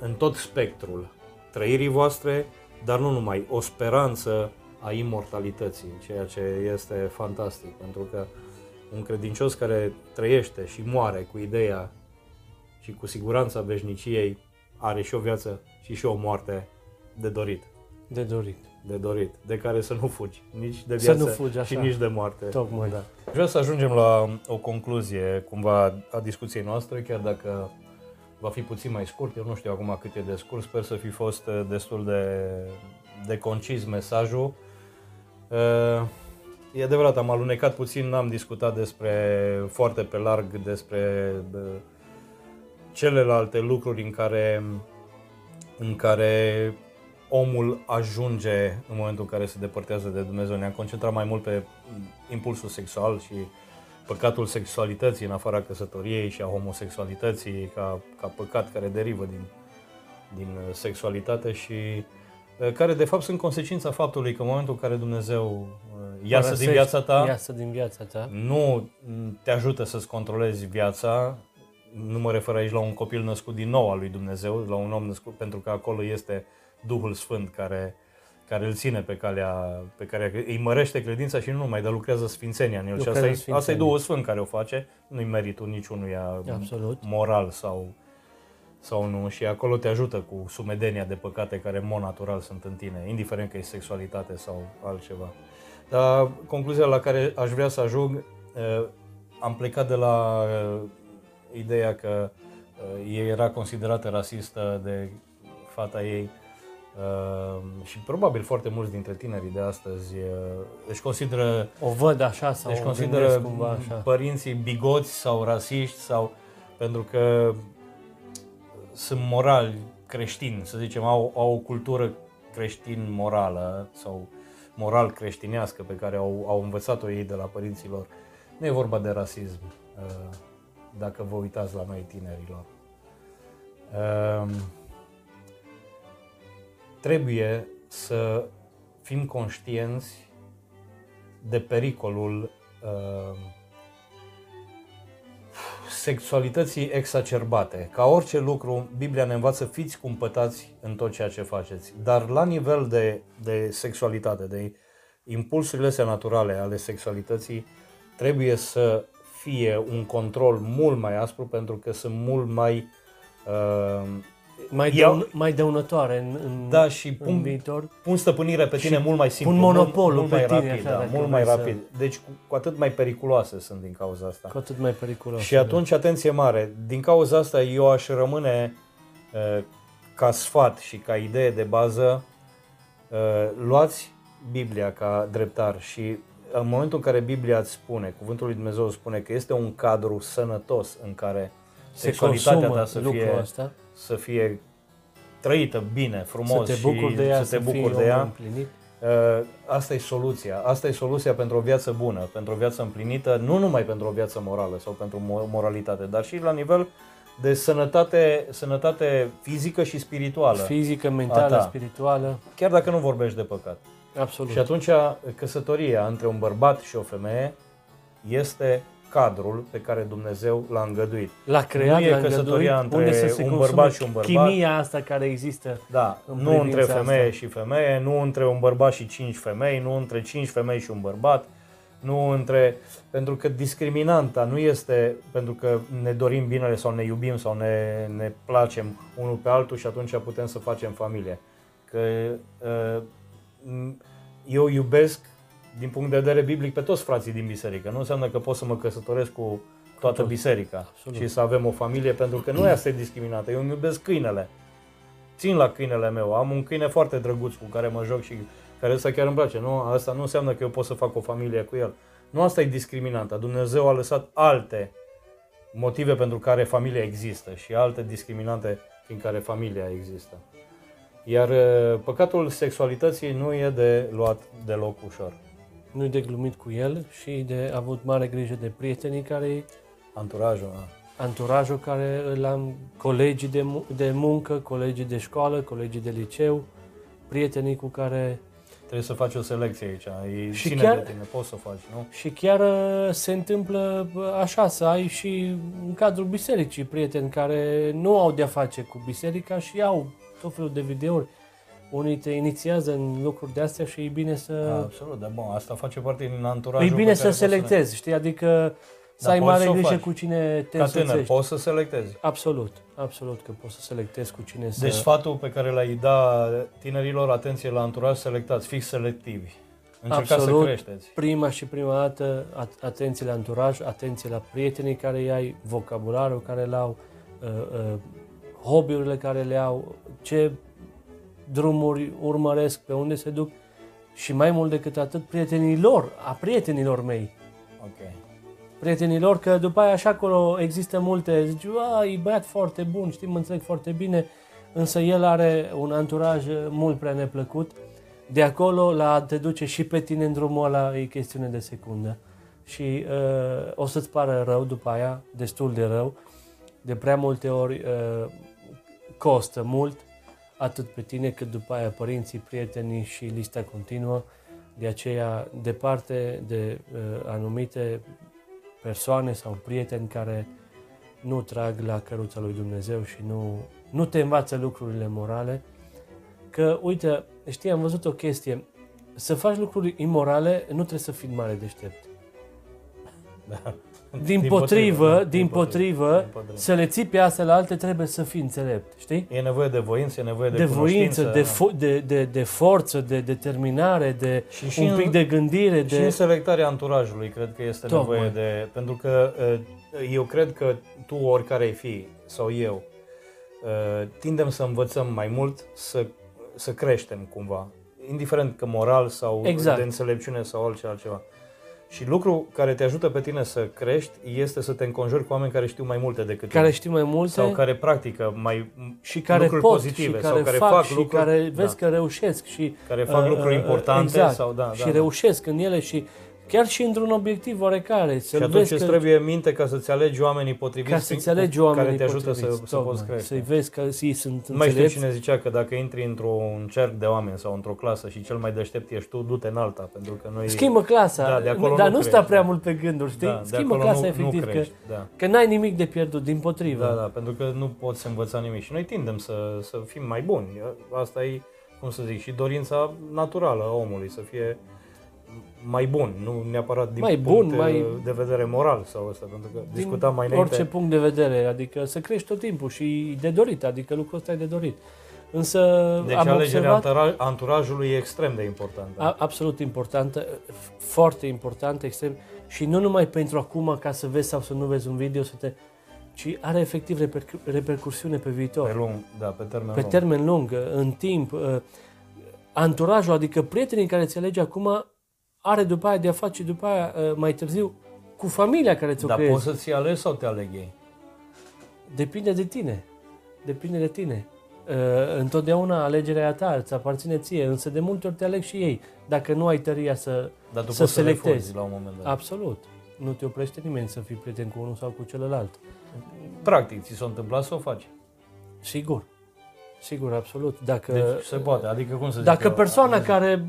Speaker 1: în tot spectrul trăirii voastre, dar nu numai, o speranță a imortalității, ceea ce este fantastic, pentru că un credincios care trăiește și moare cu ideea și cu siguranța veșniciei are și o viață și și o moarte de dorit,
Speaker 2: De dorit.
Speaker 1: De dorit, de care să nu fugi, nici de
Speaker 2: Să
Speaker 1: viață
Speaker 2: nu fugi,
Speaker 1: și
Speaker 2: așa.
Speaker 1: nici de moarte.
Speaker 2: Tocmai.
Speaker 1: Da. Vreau să ajungem la o concluzie cumva a discuției noastre, chiar dacă va fi puțin mai scurt, eu nu știu acum cât e de scurt, sper să fi fost uh, destul de, de concis mesajul. Uh, E adevărat, am alunecat puțin, n-am discutat despre foarte pe larg despre uh, celelalte lucruri în care, în care omul ajunge în momentul în care se depărtează de Dumnezeu. Ne-am concentrat mai mult pe impulsul sexual și păcatul sexualității în afara căsătoriei și a homosexualității ca, ca păcat care derivă din, din sexualitate și uh, care de fapt sunt consecința faptului că în momentul în care Dumnezeu uh, iasă din viața ta,
Speaker 2: iasă din viața ta,
Speaker 1: nu te ajută să-ți controlezi viața, nu mă refer aici la un copil născut din nou al lui Dumnezeu, la un om născut, pentru că acolo este Duhul Sfânt care, care îl ține pe calea, pe care îi mărește credința și nu numai, dar lucrează sfințenia în el. și asta e, asta e Duhul Sfânt care o face, nu-i meritul niciunuia Absolut. moral sau, sau nu. Și acolo te ajută cu sumedenia de păcate care, în mod natural, sunt în tine, indiferent că e sexualitate sau altceva. Dar concluzia la care aș vrea să ajung, eh, am plecat de la eh, ideea că uh, era considerată rasistă de fata ei uh, și probabil foarte mulți dintre tinerii de astăzi uh, își consideră
Speaker 2: o văd așa sau
Speaker 1: își consideră cumva așa. părinții bigoți sau rasiști sau pentru că sunt morali creștini, să zicem, au, au o cultură creștin morală sau moral creștinească pe care au, au învățat-o ei de la părinților. Nu e vorba de rasism. Uh, dacă vă uitați la noi tinerilor. Um, trebuie să fim conștienți de pericolul uh, sexualității exacerbate. Ca orice lucru, Biblia ne învață fiți cumpătați în tot ceea ce faceți. Dar la nivel de, de sexualitate, de impulsurile astea naturale ale sexualității, trebuie să fie un control mult mai aspru pentru că sunt mult mai uh,
Speaker 2: mai, dăun, mai dăunătoare în, în,
Speaker 1: da, și
Speaker 2: pun, în viitor.
Speaker 1: Pun stăpânire pe tine mult mai simplu.
Speaker 2: Pun monopolul
Speaker 1: mult,
Speaker 2: mult
Speaker 1: mai
Speaker 2: tine,
Speaker 1: rapid,
Speaker 2: așa,
Speaker 1: da, mult mai rapid. Să... Deci cu, cu atât mai periculoase sunt din cauza asta.
Speaker 2: Cu atât mai periculoase.
Speaker 1: Și atunci, da. atenție mare, din cauza asta eu aș rămâne uh, ca sfat și ca idee de bază, uh, luați Biblia ca dreptar și în momentul în care Biblia îți spune, cuvântul lui Dumnezeu spune că este un cadru sănătos în care
Speaker 2: Se sexualitatea ta să fie, asta.
Speaker 1: Să fie trăită bine, frumos
Speaker 2: să te bucuri
Speaker 1: și
Speaker 2: de ea,
Speaker 1: să te bucuri de ea. Împlinit. Uh, asta e soluția. Asta e soluția pentru o viață bună, pentru o viață împlinită, nu numai pentru o viață morală sau pentru moralitate, dar și la nivel de sănătate, sănătate fizică și spirituală.
Speaker 2: Fizică, mentală, spirituală.
Speaker 1: Chiar dacă nu vorbești de păcat.
Speaker 2: Absolut.
Speaker 1: Și atunci căsătoria între un bărbat și o femeie este cadrul pe care Dumnezeu l-a îngăduit.
Speaker 2: L-a creat,
Speaker 1: nu e căsătoria între
Speaker 2: unde să se
Speaker 1: un bărbat și un bărbat.
Speaker 2: Chimia asta care există.
Speaker 1: Da, nu între femeie asta. și femeie, nu între un bărbat și cinci femei, nu între cinci femei și un bărbat, nu între... Pentru că discriminanta nu este pentru că ne dorim binele sau ne iubim sau ne, ne placem unul pe altul și atunci putem să facem familie. Că uh, eu iubesc din punct de vedere biblic pe toți frații din biserică. Nu înseamnă că pot să mă căsătoresc cu toată biserica Absolut. și să avem o familie, pentru că nu e asta discriminată. Eu îmi iubesc câinele. Țin la câinele meu. Am un câine foarte drăguț cu care mă joc și care ăsta chiar îmi place. Nu? Asta nu înseamnă că eu pot să fac o familie cu el. Nu asta e discriminantă. Dumnezeu a lăsat alte motive pentru care familia există și alte discriminante prin care familia există. Iar uh, păcatul sexualității nu e de luat deloc ușor.
Speaker 2: Nu e de glumit cu el și de avut mare grijă de prietenii care...
Speaker 1: Anturajul, da.
Speaker 2: Anturajul care îl am, colegii de, de muncă, colegii de școală, colegii de liceu, prietenii cu care...
Speaker 1: Trebuie să faci o selecție aici, e și chiar, de tine, poți să o faci, nu?
Speaker 2: Și chiar uh, se întâmplă uh, așa, să ai și în cadrul bisericii prieteni care nu au de-a face cu biserica și au tot felul de videouri. Unii te inițiază în lucruri de astea și e bine să...
Speaker 1: Da, absolut, dar bun, asta face parte din anturajul
Speaker 2: E bine să selectezi, să știi, adică să da, ai mare grijă cu cine te
Speaker 1: Ca tânăr, poți să selectezi.
Speaker 2: Absolut, absolut că poți să selectezi cu cine să...
Speaker 1: Deci sfatul pe care l-ai da tinerilor, atenție la anturaj, selectați, fix selectivi. Încercați Absolut. să creșteți.
Speaker 2: Prima și prima dată, atenție la anturaj, atenție la prietenii care îi ai, vocabularul care l-au, uh, uh, hobby-urile care le au, ce drumuri urmăresc, pe unde se duc și mai mult decât atât prietenii lor, a prietenilor mei.
Speaker 1: Ok.
Speaker 2: prietenilor, că după aia așa acolo există multe, zici, a, e băiat foarte bun, știi, mă înțeleg foarte bine, însă el are un anturaj mult prea neplăcut. De acolo la a te duce și pe tine în drumul ăla e chestiune de secundă. Și uh, o să-ți pară rău după aia, destul de rău. De prea multe ori uh, costă mult, atât pe tine cât după aia părinții, prietenii și lista continuă. De aceea, departe de uh, anumite persoane sau prieteni care nu trag la căruța lui Dumnezeu și nu, nu te învață lucrurile morale. Că, uite, știi, am văzut o chestie. Să faci lucruri imorale, nu trebuie să fii mare deștept.
Speaker 1: Da.
Speaker 2: Din, din potrivă, da. din potrivă, să le ții pe astea la alte trebuie să fii înțelept, știi?
Speaker 1: E nevoie de voință, e nevoie de
Speaker 2: De voință, de, fo- de, de, de forță, de determinare, de și, și un pic în, de gândire.
Speaker 1: Și
Speaker 2: de...
Speaker 1: în selectarea anturajului cred că este Tocmai. nevoie de... Pentru că eu cred că tu, oricare ai fi, sau eu, tindem să învățăm mai mult, să, să creștem cumva. Indiferent că moral sau exact. de înțelepciune sau orice altceva. Și lucru care te ajută pe tine să crești este să te înconjuri cu oameni care știu mai multe decât
Speaker 2: care știu mai multe
Speaker 1: sau care practică mai
Speaker 2: și care
Speaker 1: lucruri
Speaker 2: pot,
Speaker 1: pozitive
Speaker 2: și care
Speaker 1: sau care
Speaker 2: fac,
Speaker 1: fac
Speaker 2: și
Speaker 1: lucruri
Speaker 2: care vezi da. că reușesc și
Speaker 1: care fac uh, lucruri importante
Speaker 2: exact,
Speaker 1: sau da,
Speaker 2: și
Speaker 1: da,
Speaker 2: reușesc în ele și chiar și într-un obiectiv oarecare.
Speaker 1: Și atunci îți că... trebuie minte ca să-ți alegi oamenii potriviți
Speaker 2: ca să-ți alegi oamenii
Speaker 1: care te ajută
Speaker 2: să,
Speaker 1: să poți crește.
Speaker 2: Să-i vezi că ei sunt
Speaker 1: Nu mai știu cine zicea că dacă intri într-un cerc de oameni sau într-o clasă și cel mai deștept ești tu, du-te în alta, pentru că noi...
Speaker 2: Schimbă clasa,
Speaker 1: da, de acolo
Speaker 2: dar
Speaker 1: nu,
Speaker 2: nu sta prea mult pe gânduri, știi?
Speaker 1: Da,
Speaker 2: Schimbă clasa
Speaker 1: nu,
Speaker 2: efectiv,
Speaker 1: nu crești,
Speaker 2: că,
Speaker 1: da.
Speaker 2: că n-ai nimic de pierdut, din potrivă.
Speaker 1: Da, da, pentru că nu poți învăța nimic și noi tindem să, să fim mai buni. Asta e, cum să zic, și dorința naturală a omului, să fie mai bun, nu neapărat din
Speaker 2: mai
Speaker 1: punct
Speaker 2: bun, mai...
Speaker 1: de vedere moral sau asta, pentru că
Speaker 2: din
Speaker 1: discutam mai înainte.
Speaker 2: orice punct de vedere, adică să crești tot timpul și de dorit, adică lucrul ăsta e de dorit. Însă
Speaker 1: deci
Speaker 2: am
Speaker 1: alegerea
Speaker 2: observat,
Speaker 1: anturajului e extrem de importantă.
Speaker 2: A, absolut importantă, foarte importantă, extrem, și nu numai pentru acum ca să vezi sau să nu vezi un video, să te, ci are efectiv repercu- repercursiune pe viitor.
Speaker 1: Pe lung, da, pe termen
Speaker 2: pe
Speaker 1: lung.
Speaker 2: termen lung, în timp. uh, Anturajul, adică prietenii care ți alegi acum, are după aia de a face după aia uh, mai târziu cu familia care ți-o
Speaker 1: Dar
Speaker 2: creezi.
Speaker 1: poți să-ți alegi sau te aleg ei?
Speaker 2: Depinde de tine. Depinde de tine. Uh, întotdeauna alegerea e a ta, îți aparține ție, însă de multe ori te aleg și ei, dacă nu ai tăria să,
Speaker 1: Dar tu
Speaker 2: să
Speaker 1: poți să
Speaker 2: selectezi.
Speaker 1: refuzi la un moment dat.
Speaker 2: Absolut. Nu te oprește nimeni să fii prieten cu unul sau cu celălalt.
Speaker 1: Practic, ți s-a întâmplat să o faci.
Speaker 2: Sigur. Sigur, absolut. Dacă,
Speaker 1: Deci se poate, adică cum să zic
Speaker 2: Dacă
Speaker 1: eu,
Speaker 2: persoana care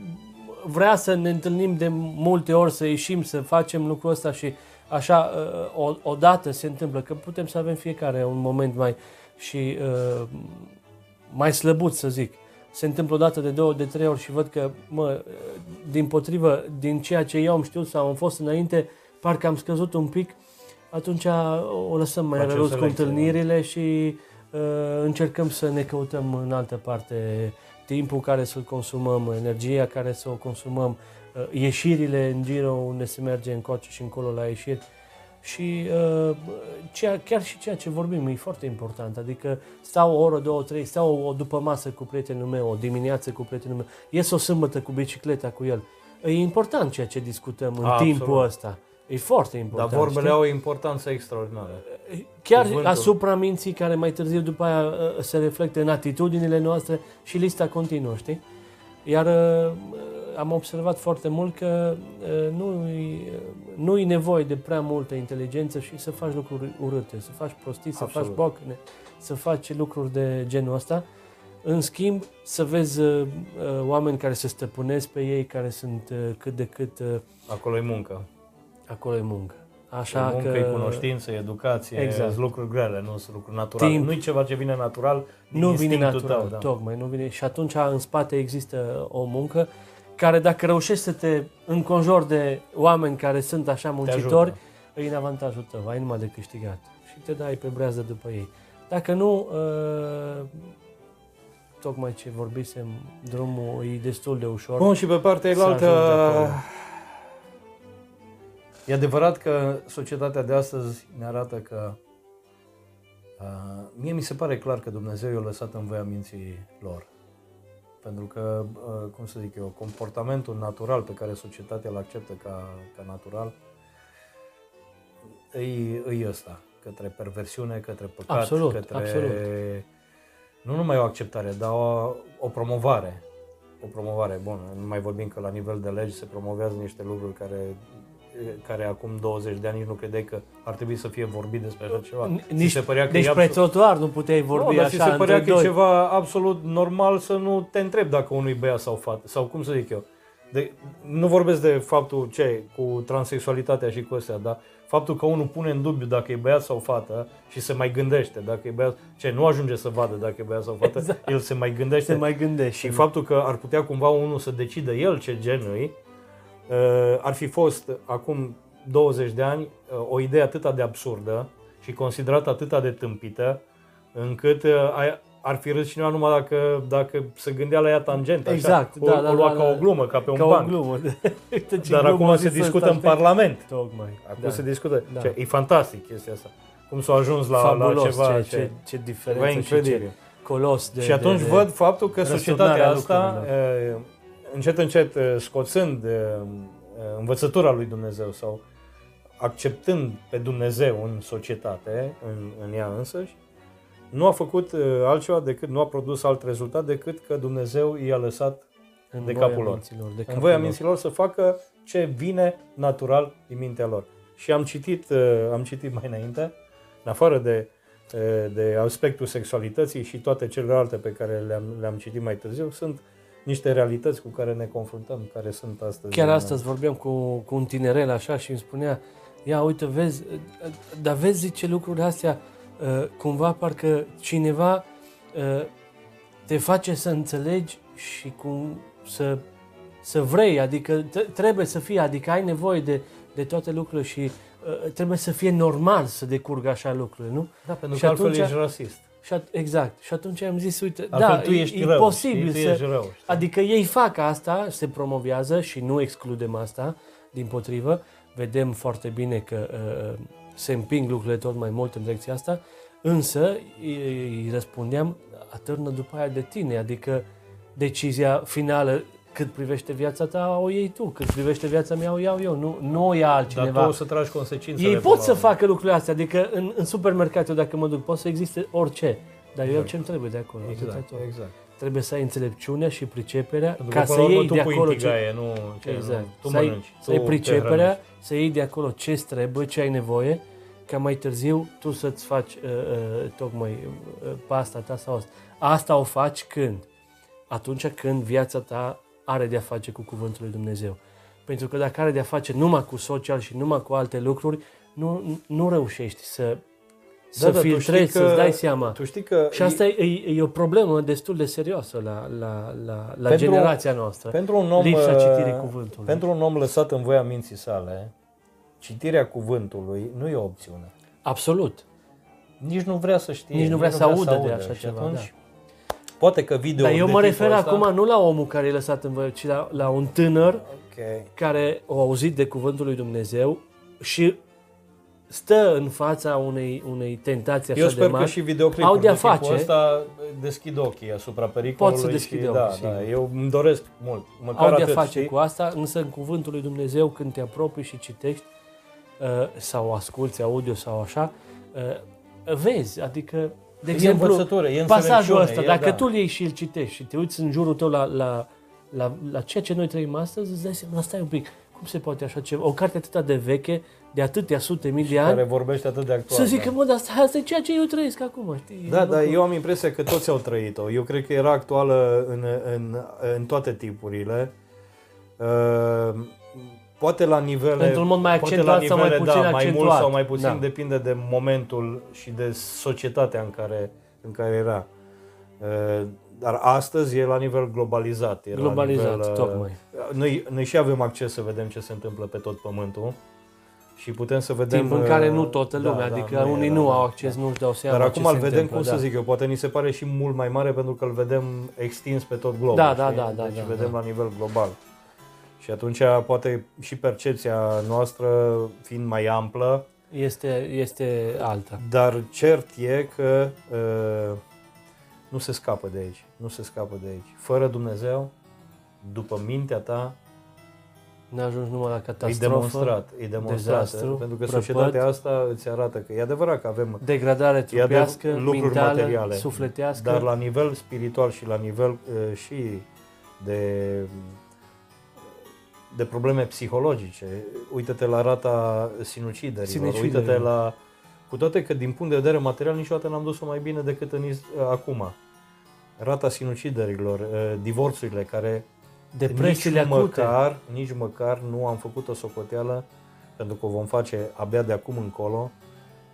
Speaker 2: vrea să ne întâlnim de multe ori, să ieșim, să facem lucrul ăsta și așa uh, o, odată se întâmplă, că putem să avem fiecare un moment mai și uh, mai slăbut, să zic. Se întâmplă o dată de două, de trei ori și văd că, mă, din potrivă, din ceea ce eu am știut sau am fost înainte, parcă am scăzut un pic, atunci o lăsăm mai
Speaker 1: Face o
Speaker 2: răruți cu
Speaker 1: selecție, da.
Speaker 2: întâlnirile și uh, încercăm să ne căutăm în altă parte timpul care să-l consumăm, energia care să o consumăm, uh, ieșirile în giro unde se merge încoace și încolo la ieșiri. Și uh, ceea, chiar și ceea ce vorbim e foarte important. Adică stau o oră, două, trei, stau o, o după masă cu prietenul meu, o dimineață cu prietenul meu, ies o sâmbătă cu bicicleta cu el. E important ceea ce discutăm în
Speaker 1: Absolut.
Speaker 2: timpul ăsta. E foarte
Speaker 1: Dar
Speaker 2: important.
Speaker 1: vorbele
Speaker 2: știi?
Speaker 1: au o importanță extraordinară.
Speaker 2: Chiar
Speaker 1: Cuvântul.
Speaker 2: asupra minții care mai târziu după aia uh, se reflectă în atitudinile noastre și lista continuă, știi? Iar uh, am observat foarte mult că uh, nu nu e nevoie de prea multă inteligență și să faci lucruri urâte, să faci prostii, să
Speaker 1: Absolut.
Speaker 2: faci bocne, să faci lucruri de genul ăsta. În schimb, să vezi uh, uh, oameni care se stăpânesc pe ei, care sunt uh, cât de cât uh,
Speaker 1: Acolo e muncă.
Speaker 2: Acolo e muncă. Așa
Speaker 1: e muncă,
Speaker 2: că
Speaker 1: e cunoștință, e educație,
Speaker 2: Exact.
Speaker 1: sunt lucruri grele, nu sunt lucruri naturale.
Speaker 2: Timp.
Speaker 1: Nu e ceva ce vine natural din
Speaker 2: nu vine
Speaker 1: instinctul
Speaker 2: natural,
Speaker 1: tău. Da.
Speaker 2: tocmai, nu vine. Și atunci în spate există o muncă care dacă reușești să te înconjori de oameni care sunt așa muncitori, e în avantajul tău, ai numai de câștigat și te dai pe brează după ei. Dacă nu, uh, tocmai ce vorbisem, drumul e destul de ușor.
Speaker 1: Bun, și pe partea
Speaker 2: Să ajungi
Speaker 1: elaltă,
Speaker 2: acolo.
Speaker 1: E adevărat că societatea de astăzi ne arată că uh, mie mi se pare clar că Dumnezeu i-a lăsat în voia minții lor. Pentru că, uh, cum să zic eu, comportamentul natural pe care societatea îl acceptă ca, ca natural îi, îi ăsta, către perversiune, către păcat,
Speaker 2: Absolut,
Speaker 1: către
Speaker 2: absolut.
Speaker 1: nu numai o acceptare, dar o, o promovare. O promovare bună. Nu mai vorbim că la nivel de legi se promovează niște lucruri care care acum 20 de ani nici nu credeai că ar trebui să fie vorbit despre așa ceva. Ți
Speaker 2: Nici,
Speaker 1: se părea că
Speaker 2: deci
Speaker 1: e
Speaker 2: pe
Speaker 1: absolut...
Speaker 2: trotuar nu puteai vorbi
Speaker 1: nu, dar
Speaker 2: așa
Speaker 1: ți se părea
Speaker 2: între
Speaker 1: că e
Speaker 2: doi.
Speaker 1: ceva absolut normal să nu te întrebi dacă unui băiat sau fată, sau cum să zic eu. De, nu vorbesc de faptul ce, cu transexualitatea și cu astea, dar faptul că unul pune în dubiu dacă e băiat sau fată și se mai gândește dacă e băiat, ce, nu ajunge să vadă dacă e băiat sau fată,
Speaker 2: Exact.
Speaker 1: el se mai gândește
Speaker 2: Se mai gândești.
Speaker 1: și faptul că ar putea cumva unul să decidă el ce gen îi, uh, ar fi fost acum 20 de ani uh, o idee atât de absurdă și considerată atât de tâmpită, încât uh, ai- ar fi râs cineva numai dacă, dacă se gândea la ea tangent, așa.
Speaker 2: Exact,
Speaker 1: o,
Speaker 2: da, da,
Speaker 1: o lua
Speaker 2: da,
Speaker 1: ca
Speaker 2: da.
Speaker 1: o glumă, ca pe un
Speaker 2: Ca o
Speaker 1: banc.
Speaker 2: glumă. Uite ce
Speaker 1: Dar
Speaker 2: glumă
Speaker 1: acum
Speaker 2: a
Speaker 1: se
Speaker 2: zis
Speaker 1: discută
Speaker 2: ăsta.
Speaker 1: în Parlament.
Speaker 2: Tocmai.
Speaker 1: Acum
Speaker 2: da.
Speaker 1: se discută.
Speaker 2: Da.
Speaker 1: Ce, e fantastic chestia asta. Cum s-a ajuns la,
Speaker 2: Fabulos,
Speaker 1: la ceva
Speaker 2: ce, ce, ce
Speaker 1: ceva
Speaker 2: diferență și
Speaker 1: incredibil.
Speaker 2: ce colos de
Speaker 1: și atunci
Speaker 2: de, de,
Speaker 1: văd faptul că societatea
Speaker 2: răsturnarea
Speaker 1: asta,
Speaker 2: lucrurilor.
Speaker 1: Uh, încet, încet, uh, scoțând uh, uh, învățătura lui Dumnezeu sau acceptând pe Dumnezeu în societate, în, în ea însăși, nu a făcut uh, altceva decât, nu a produs alt rezultat decât că Dumnezeu i-a lăsat
Speaker 2: în
Speaker 1: de
Speaker 2: voia
Speaker 1: capul lor.
Speaker 2: minților, de
Speaker 1: în
Speaker 2: capul
Speaker 1: voia
Speaker 2: lor.
Speaker 1: minților să facă ce vine natural din mintea lor. Și am citit, uh, am citit mai înainte, în afară de, uh, de aspectul sexualității și toate celelalte pe care le-am, le-am citit mai târziu, sunt niște realități cu care ne confruntăm, care sunt astăzi.
Speaker 2: Chiar
Speaker 1: în-
Speaker 2: astăzi vorbeam cu, cu un tinerel așa și îmi spunea, ia uite, vezi, dar vezi, zice lucrurile astea, uh, cumva parcă cineva uh, te face să înțelegi și cum să, să vrei, adică t- trebuie să fie, adică ai nevoie de, de toate lucrurile și uh, trebuie să fie normal să decurgă așa lucrurile, nu?
Speaker 1: Da, pentru
Speaker 2: Și
Speaker 1: că altfel
Speaker 2: atunci-
Speaker 1: ești rasist.
Speaker 2: Și at- exact. Și atunci am zis, uite,
Speaker 1: Altfel
Speaker 2: da,
Speaker 1: tu ești
Speaker 2: e,
Speaker 1: rău,
Speaker 2: e posibil
Speaker 1: știi?
Speaker 2: să...
Speaker 1: Tu ești rău, știi?
Speaker 2: Adică ei fac asta, se promovează și nu excludem asta, din potrivă. Vedem foarte bine că uh, se împing lucrurile tot mai mult în direcția asta, însă îi, îi răspundeam, atârnă după aia de tine, adică decizia finală cât privește viața ta o iei tu, cât privește viața mea o iau eu, nu, nu o ia
Speaker 1: Dar
Speaker 2: altcineva.
Speaker 1: tu o să tragi consecințele.
Speaker 2: Ei
Speaker 1: până
Speaker 2: pot
Speaker 1: la
Speaker 2: să
Speaker 1: urmă.
Speaker 2: facă lucrurile astea, adică în, în supermercat, eu dacă mă duc, pot să existe orice. Dar eu
Speaker 1: Exact.
Speaker 2: ce-mi trebuie de acolo? atâta
Speaker 1: Exact,
Speaker 2: tot.
Speaker 1: exact.
Speaker 2: Trebuie să ai înțelepciunea și priceperea
Speaker 1: Pentru
Speaker 2: ca
Speaker 1: că,
Speaker 2: să
Speaker 1: până la urmă,
Speaker 2: iei
Speaker 1: tu
Speaker 2: de
Speaker 1: pui
Speaker 2: acolo
Speaker 1: în
Speaker 2: ce...
Speaker 1: tigaie, nu, ce,
Speaker 2: Exact.
Speaker 1: nu, tu
Speaker 2: să ai,
Speaker 1: mănânci,
Speaker 2: să ai
Speaker 1: tu te
Speaker 2: priceperea,
Speaker 1: hrănești.
Speaker 2: să iei de acolo ce trebuie, ce ai nevoie, ca mai târziu tu să-ți faci uh, uh, tocmai uh, pasta ta sau asta. Asta o faci când? Atunci când viața ta are de-a face cu Cuvântul lui Dumnezeu. Pentru că dacă are de-a face numai cu social și numai cu alte lucruri, nu, nu reușești să, să
Speaker 1: Da, da, tu
Speaker 2: filtrezi,
Speaker 1: știi că-
Speaker 2: să-ți dai seama.
Speaker 1: Tu știi că
Speaker 2: Și asta e, e, e o problemă destul de serioasă la, la, la, la
Speaker 1: Pentru-
Speaker 2: generația noastră.
Speaker 1: Pentru un om,
Speaker 2: Lipsa
Speaker 1: uh,
Speaker 2: citirii cuvântului.
Speaker 1: Pentru un om lăsat în voia minții sale, citirea cuvântului nu e o opțiune.
Speaker 2: Absolut.
Speaker 1: Nici nu vrea să știe.
Speaker 2: Nici nu vrea să audă de așa
Speaker 1: și
Speaker 2: ceva,
Speaker 1: Atunci, Poate că video
Speaker 2: Dar eu
Speaker 1: de
Speaker 2: mă
Speaker 1: tipul
Speaker 2: refer
Speaker 1: ăsta,
Speaker 2: acum nu la omul care e lăsat în voie, ci la, la un tânăr
Speaker 1: Ok.
Speaker 2: care a auzit de cuvântul lui Dumnezeu și stă în fața unei, unei tentații așa
Speaker 1: Eu
Speaker 2: de
Speaker 1: sper că
Speaker 2: mari.
Speaker 1: și videoclipul
Speaker 2: au de-a
Speaker 1: de tipul
Speaker 2: face.
Speaker 1: ăsta deschid ochii asupra pericolului.
Speaker 2: Pot să deschid
Speaker 1: și,
Speaker 2: ochii,
Speaker 1: da,
Speaker 2: sigur.
Speaker 1: da, eu îmi doresc mult. Măcar
Speaker 2: au de-a
Speaker 1: atât,
Speaker 2: face
Speaker 1: știi?
Speaker 2: cu asta, însă în cuvântul lui Dumnezeu când te apropii și citești uh, sau asculți audio sau așa, uh, vezi, adică de
Speaker 1: E
Speaker 2: exemplu,
Speaker 1: învățătură, e
Speaker 2: pasajul
Speaker 1: înțelepciune,
Speaker 2: ăsta,
Speaker 1: e,
Speaker 2: dacă
Speaker 1: da.
Speaker 2: tu îl iei și îl citești și te uiți în jurul tău la, la, la, la ceea ce noi trăim astăzi, îți dai seama, stai un pic, cum se poate așa ceva? O carte atât de veche, de atâtea sute mii de ani,
Speaker 1: care vorbește atât de actual.
Speaker 2: să zic că,
Speaker 1: da.
Speaker 2: mă, dar asta, asta e ceea ce eu trăiesc acum, știi?
Speaker 1: Da,
Speaker 2: Bă,
Speaker 1: dar
Speaker 2: cu-
Speaker 1: eu am impresia că toți au trăit-o. Eu cred că era actuală în, în, în toate tipurile. Uh, poate la nivele...
Speaker 2: Într-un mod mai
Speaker 1: poate
Speaker 2: accentuat
Speaker 1: la
Speaker 2: sau mai
Speaker 1: nivele,
Speaker 2: puțin
Speaker 1: da, mai mult
Speaker 2: accentuat.
Speaker 1: sau mai puțin,
Speaker 2: Da.
Speaker 1: depinde de momentul și de societatea în care, în care era. Uh, dar astăzi e la nivel globalizat. E
Speaker 2: Globalizat,
Speaker 1: la nivel, uh,
Speaker 2: tocmai.
Speaker 1: Noi, noi și avem acces să vedem ce se întâmplă pe tot pământul și putem să vedem...
Speaker 2: Timp în care
Speaker 1: uh,
Speaker 2: nu toată
Speaker 1: da,
Speaker 2: lumea,
Speaker 1: da,
Speaker 2: adică
Speaker 1: nu
Speaker 2: unii
Speaker 1: era,
Speaker 2: nu
Speaker 1: da,
Speaker 2: au
Speaker 1: da.
Speaker 2: acces, nu-și dau seama
Speaker 1: Dar
Speaker 2: ce
Speaker 1: acum îl
Speaker 2: se
Speaker 1: vedem,
Speaker 2: întâmplă,
Speaker 1: cum
Speaker 2: da.
Speaker 1: să zic eu, poate ni se pare și mult mai mare pentru că îl vedem extins pe tot globul.
Speaker 2: Da, da,
Speaker 1: știi?
Speaker 2: da, da,
Speaker 1: Deci
Speaker 2: da,
Speaker 1: vedem
Speaker 2: da.
Speaker 1: la nivel global. Și atunci poate și percepția noastră fiind mai amplă,
Speaker 2: Este, este alta.
Speaker 1: dar cert e că uh, nu se scapă de aici. Nu se scapă de aici. Fără Dumnezeu, după mintea ta,
Speaker 2: N-a ajuns numai la
Speaker 1: E
Speaker 2: catastrofă,
Speaker 1: demonstrat, e demonstrat,
Speaker 2: dezastru,
Speaker 1: pentru că
Speaker 2: prăpăd.
Speaker 1: societatea asta îți arată că e adevărat că avem
Speaker 2: degradare
Speaker 1: e adev-
Speaker 2: trupească,
Speaker 1: lucruri
Speaker 2: mentală,
Speaker 1: materiale,
Speaker 2: sufletească.
Speaker 1: dar la nivel spiritual și la nivel uh, și de de probleme psihologice. Uită-te la rata sinuciderilor,
Speaker 2: Sinuciderilor.
Speaker 1: uită-te la... Cu toate că din punct de vedere material niciodată n-am dus-o mai bine decât în is- acum. Rata sinuciderilor, uh, divorțurile care
Speaker 2: Depresiile
Speaker 1: nici
Speaker 2: acute.
Speaker 1: măcar, nici măcar nu am făcut o socoteală, pentru că o vom face abia de acum încolo,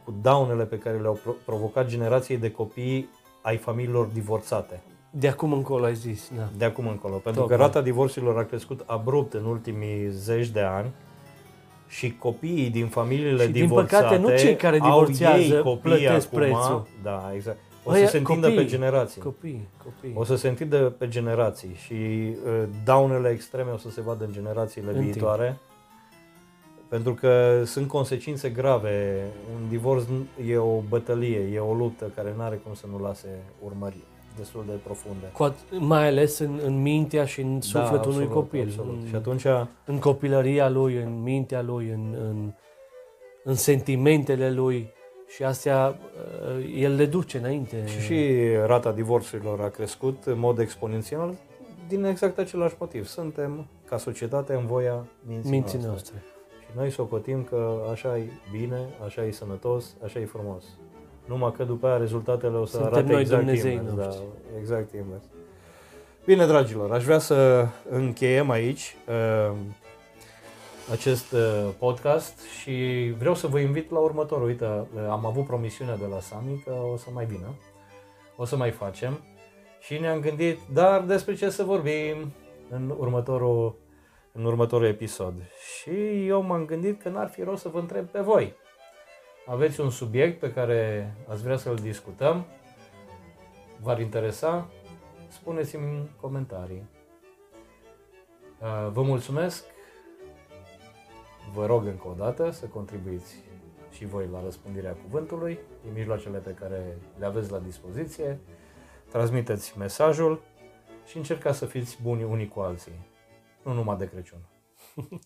Speaker 1: cu daunele pe care le-au pro- provocat generației de copii ai familiilor divorțate.
Speaker 2: De acum încolo ai zis, da.
Speaker 1: De acum încolo. Pentru
Speaker 2: Tocmai.
Speaker 1: că rata divorțurilor a crescut abrupt în ultimii zeci de ani și copiii din familiile
Speaker 2: Și, din
Speaker 1: divorțate
Speaker 2: păcate, nu cei care
Speaker 1: au
Speaker 2: divorțează
Speaker 1: ei copii
Speaker 2: plătesc
Speaker 1: acum,
Speaker 2: prețul.
Speaker 1: Da, exact. O
Speaker 2: Ăia,
Speaker 1: să se întindă
Speaker 2: copii.
Speaker 1: pe generații.
Speaker 2: Copii, copii.
Speaker 1: O să se întindă pe generații și uh, daunele extreme o să se vadă în generațiile
Speaker 2: În timp.
Speaker 1: viitoare. Pentru că sunt consecințe grave. Un divorț n- e o bătălie, e o luptă care nu are cum să nu lase urmări destul de profunde.
Speaker 2: Cu at- mai ales în, în mintea și în sufletul
Speaker 1: da,
Speaker 2: unui
Speaker 1: absolut,
Speaker 2: copil.
Speaker 1: Absolut.
Speaker 2: În,
Speaker 1: Și atunci,
Speaker 2: în copilăria lui, în mintea lui, în, în, în sentimentele lui și astea uh, el le duce înainte.
Speaker 1: și, și rata divorțurilor a crescut în mod exponențial din exact același motiv. Suntem, ca societate, în voia minții,
Speaker 2: minții
Speaker 1: noastre.
Speaker 2: noastre.
Speaker 1: Și noi socotim că așa e bine, așa e sănătos, așa e frumos. Numai că după aia rezultatele o să
Speaker 2: Suntem
Speaker 1: arate
Speaker 2: noi
Speaker 1: exact
Speaker 2: Dumnezeii
Speaker 1: invers. Da,
Speaker 2: noștri.
Speaker 1: exact invers. Bine, dragilor, aș vrea să încheiem aici uh, acest uh, podcast și vreau să vă invit la următorul. Uite, uh, am avut promisiunea de la Sami că o să mai vină, o să mai facem și ne-am gândit, dar despre ce să vorbim în următorul, în următorul episod. Și eu m-am gândit că n-ar fi rost să vă întreb pe voi. Aveți un subiect pe care ați vrea să-l discutăm? V-ar interesa? Spuneți-mi în comentarii. Uh, Vă mulțumesc. Vă rog încă o dată să contribuiți și voi la răspândirea cuvântului, din mijloacele pe care le aveți la dispoziție. Transmiteți mesajul și încercați să fiți buni unii cu alții, nu numai de Crăciun.